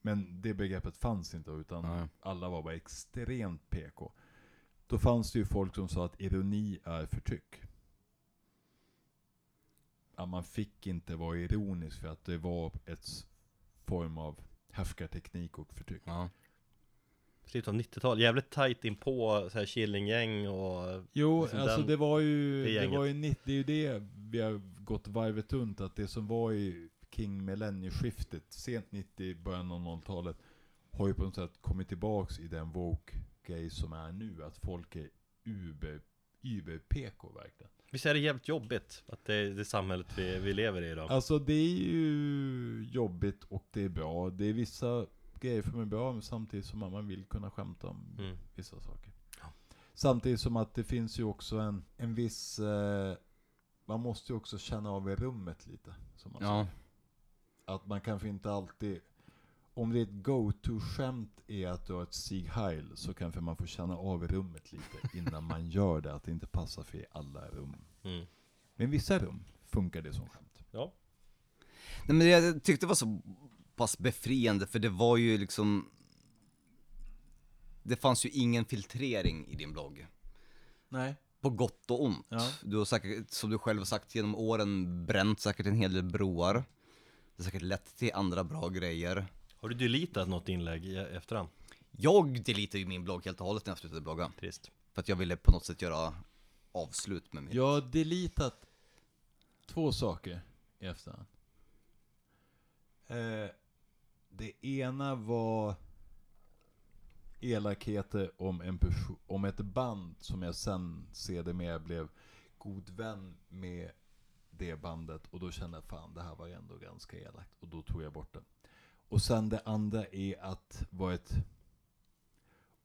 Men det begreppet fanns inte utan Nej. alla var bara extremt PK. Då fanns det ju folk som sa att ironi är förtryck. Ja, man fick inte vara ironisk för att det var ett form av härskarteknik och förtryck. Ja. Slutet av 90-tal, jävligt tajt in på så här Killinggäng och Jo, Liksom alltså det var ju det det, var ju det är ju det vi har gått varvet runt, att det som var i King millennieskiftet, sent 90, början av 00-talet, har ju på något sätt kommit tillbaks i den woke-grej som är nu, att folk är uber, uber-PK verkligen. Visst är det jävligt jobbigt att det är det samhället vi, vi lever i idag? Alltså det är ju jobbigt och det är bra. Det är vissa grejer som är bra, men samtidigt som man vill kunna skämta om Mm. vissa saker. Ja. Samtidigt som att det finns ju också en, en viss... Eh, man måste ju också känna av i rummet lite. Som man Ja. säger. Att man kanske inte alltid... Om det är ett go-to-skämt är att du har ett Sieg Heil så kanske man får känna av rummet lite innan man gör det. Att det inte passar för i alla rum. Mm. Men vissa rum funkar det som skämt. Ja, Nej men det jag tyckte var så pass befriande för det var ju liksom Det fanns ju ingen filtrering i din blogg. Nej. På gott och ont. Ja. Du har säkert, som du själv har sagt genom åren, bränt säkert en hel del broar. Det har säkert lett till andra bra grejer. Har du deletat något inlägg i efterhand? Jag deletade ju min blogg helt och hållet när jag slutade blogga. Trist För att jag ville på något sätt göra avslut med mitt. Jag har deletat två saker i efterhand. Eh, det ena var elakheter om, en om ett band som jag sen sedermera blev god vän med det bandet och då kände jag fan det här var ändå ganska elakt och då tog jag bort det. Och sen det andra är att vara ett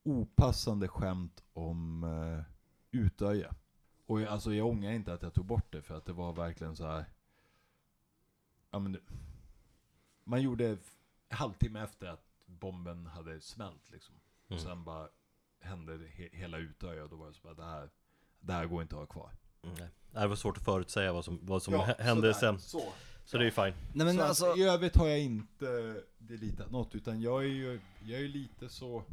opassande skämt om eh, Utöja. Och jag, alltså jag ångrar inte att jag tog bort det för att det var verkligen så här. Ja men det, Man gjorde halvtimme efter att bomben hade smält liksom. Och Mm. sen bara hände he, hela Utöja och då var det så bara det här, det här går inte att ha kvar. mm. Det var svårt att förutsäga vad som, vad som Ja, hä- hände sådär, sen Så. Så det är ju fine Nej men så att alltså, I övrigt har jag inte deletat något, utan jag är ju, jag är lite så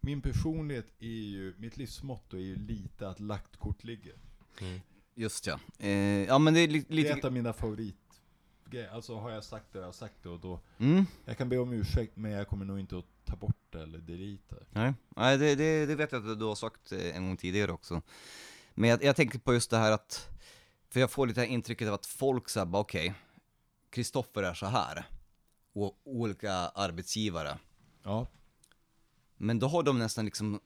Min personlighet är ju, mitt livsmotto är ju lite att lagt kort ligger. mm. just ja. Eh, ja men det är li- Det är lite... ett av mina favoritgrejer. Alltså har jag sagt det, har jag sagt det och då Mm. Jag kan be om ursäkt men jag kommer nog inte att ta bort det eller delita det. Nej, Nej det, det, det vet jag att du har sagt eh, en gång tidigare också. Men jag, jag tänker på just det här att, för jag får lite här intrycket av att folk säger bara okej, Kristoffer är så här. Och olika arbetsgivare. Ja. Men då har de nästan liksom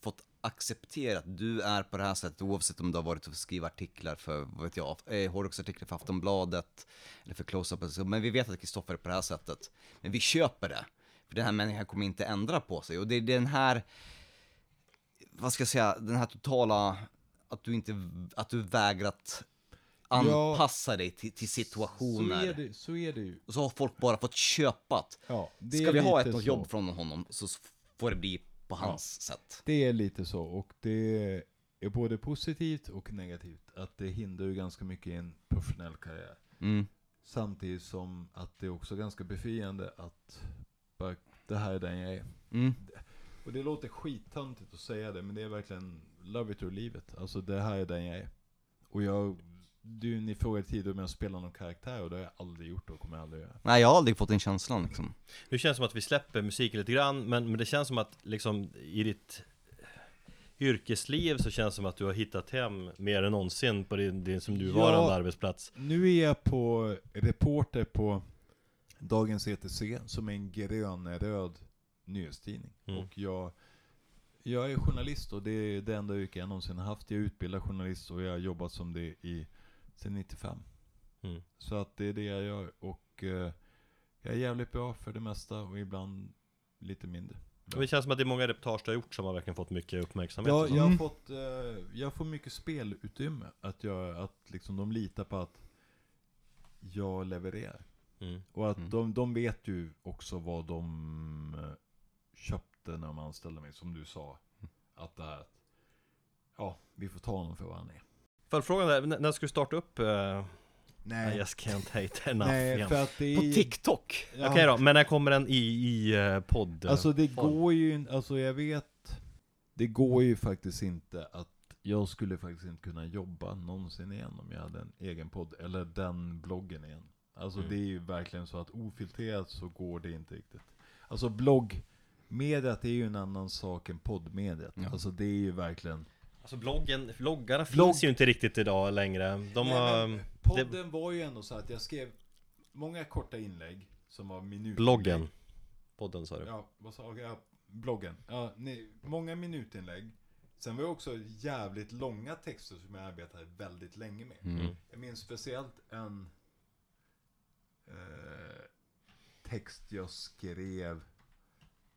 fått acceptera att du är på det här sättet oavsett om du har varit och skrivit artiklar för, vad vet jag, eh, hårdrocksartiklar för Aftonbladet eller för Close-Up. eller så. Men vi vet att Kristoffer är på det här sättet. Men vi köper det. För den här människan kommer inte ändra på sig. Och det är den här, vad ska jag säga, den här totala, att du inte, att du vägrat anpassa dig till, till Så är, situationer. det, så är det ju. Och så har folk bara fått köpat. Ja, Ska vi ha ett något jobb från honom så får det bli på hans sätt. Det är lite så och det är både positivt och negativt. Att det hindrar ju ganska mycket i en professionell karriär. Mm. Samtidigt som att det är också ganska befriande att bara, det här är den jag är. Mm. Och det låter skittöntigt att säga det, men det är verkligen love it or leave it. Alltså det här är den jag är. Och jag, du, ni frågade tidigare om jag spelar någon karaktär och det har jag aldrig gjort och kommer jag aldrig göra. Nej, jag har aldrig fått den känslan liksom. Nu känns det som att vi släpper musiken lite grann men, men det känns som att liksom i ditt yrkesliv så känns det som att du har hittat hem mer än någonsin på din, din som nuvarande Ja. arbetsplats Nu är jag på reporter på Dagens ETC som är en grön-röd nyhetstidning. Mm. Och jag, jag är journalist och det är det enda yrke jag någonsin har haft. Jag är utbildad journalist och jag har jobbat som det i, sedan 95. mm. Så att det är det jag gör och eh, jag är jävligt bra för det mesta och ibland lite mindre. Det känns som att det är många reportage du har gjort som har verkligen fått mycket uppmärksamhet. Ja, jag har fått, eh, jag får mycket spelutrymme. Att, jag, att liksom de litar på att jag levererar. Mm. Och att Mm. de, de vet ju också vad de eh, köpte när de anställde mig, som du sa. Att det här, ja, vi får ta honom för vad han är. Följdfrågan är, när ska du starta upp uh, Nej, I just can't hate enough nej igen? för att det är... På TikTok! Ja. Okej då, men när kommer den i, i uh, podd? Alltså det form? går ju inte, alltså jag vet, det går ju faktiskt inte att jag skulle faktiskt inte kunna jobba någonsin igen om jag hade en egen podd, eller den bloggen igen. Alltså Mm. det är ju verkligen så att ofiltrerat så går det inte riktigt. Alltså bloggmediet är ju en annan sak än poddmediet. Ja. Alltså det är ju verkligen... Alltså bloggen, bloggarna Blogg- finns ju inte riktigt idag längre. De Nej, har... podden var ju ändå så att jag skrev många korta inlägg som var minut. Bloggen. Podden sa du. Ja, vad sa jag? Ja, bloggen. Ja, nej, många minutinlägg. Sen var det också jävligt långa texter som jag arbetade väldigt länge med. Mm. Jag minns speciellt en eh, text jag skrev.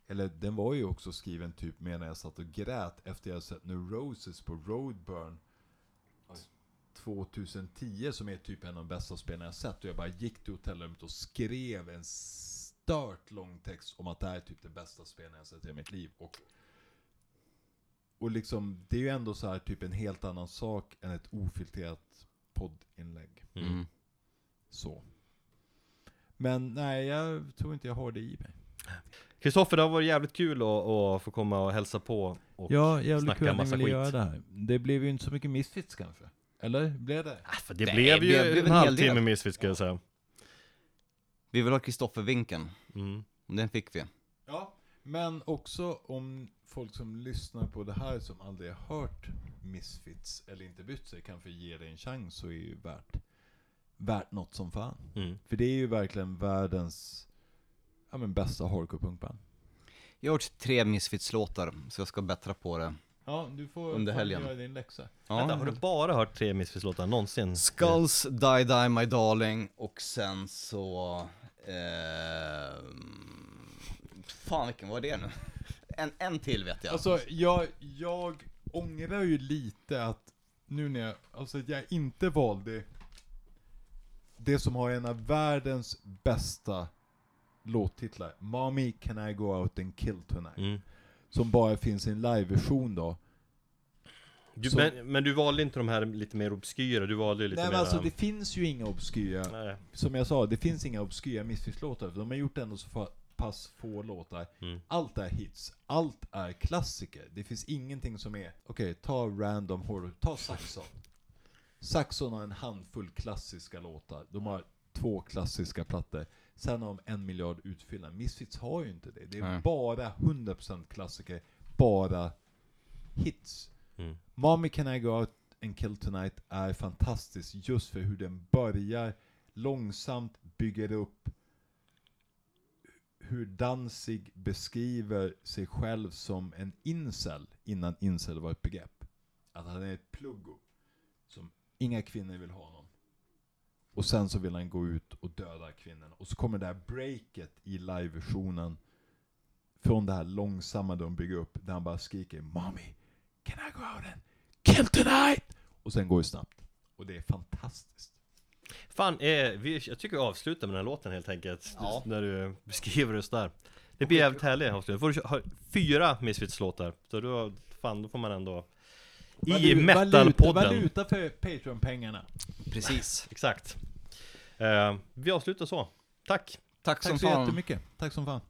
Eller den var ju också skriven typ medan jag satt och grät efter jag sett Neurosis på Roadburn 2010 som är typ en av de bästa spelen jag sett. Och jag bara gick till hotellrummet och skrev en stört lång text om att det här är typ det bästa spelen jag sett i mitt liv. Och, och liksom, det är ju ändå så här typ en helt annan sak än ett ofiltrerat poddinlägg. Mm. Mm. Så. Men nej, jag tror inte jag har det i mig. Kristoffer, det har varit jävligt kul att, att få komma och hälsa på och Ja, jävligt snacka kul massa skit. göra det här. Det blev ju inte så mycket misfits kanske. Eller? Blev det? För det Nej, blev ju det blev en en halvtimme. Misfits ska jag säga. Vi vill ha Kristoffer-vinkeln. Mm. Den fick vi. Ja, men också om folk som lyssnar på det här som aldrig har hört Misfits eller inte bytt sig kan få ge det en chans så är det ju värt, värt något som fan. Mm. För det är ju verkligen världens ja, men bästa hardcore-punkband. Jag har gjort tre Misfits-låtar, så jag ska bättra på det. Ja, du får Under helgen. göra din läxa. Vänta, har du bara hört tre Misfits-låtar någonsin? Skulls, Die Die My Darling och sen så... Eh, fan vilken var det nu? En, en till vet jag. Alltså, jag, jag ångrar ju lite att nu när jag, alltså att jag inte valde det som har en av världens bästa låttitlar. Mommy Can I Go Out and Kill Tonight. Mm. Som bara finns i en liveversion då. Du, Så- men, men du valde inte de här lite mer obskyra, du valde lite Nej mer... men alltså det finns ju inga obskyra, Nej. som jag sa, det finns inga obskyra Misfits-låtar. för De har gjort ändå så fa- pass få låtar. Mm. Allt är hits, allt är klassiker. Det finns ingenting som är, okej, ta random horror, ta Saxon. Saxon har en handfull klassiska låtar. De har två klassiska plattor. Sen har de en miljard utfyllda. Misfits har ju inte det. Det är Nej. bara 100% klassiker, bara hits. Mm. Mommy Can I Go Out and Kill Tonight är fantastisk just för hur den börjar långsamt bygger upp hur Danzig beskriver sig själv som en incel innan incel var ett begrepp. Att han är ett pluggo. Som inga kvinnor vill ha honom. Och sen så vill han gå ut och döda kvinnorna. Och så kommer det här breaket i live-versionen. Från det här långsamma de bygger upp. Där han bara skriker Mommy, can I go out and kill tonight? Och sen går det snabbt. Och det är fantastiskt. Fan, eh, vi, jag tycker vi avslutar med den här låten helt enkelt. Ja. När du beskriver det så där. Det blir jävligt härligt avslutning. Får du kö- ha fyra Misfits-låtar. Så då, fan, då får man ändå... I metalpodden. Valuta, valuta för Patreon-pengarna. Precis. Exakt. Eh, vi avslutar så. Tack! Tack, Tack som så fan. jättemycket. Tack som fan.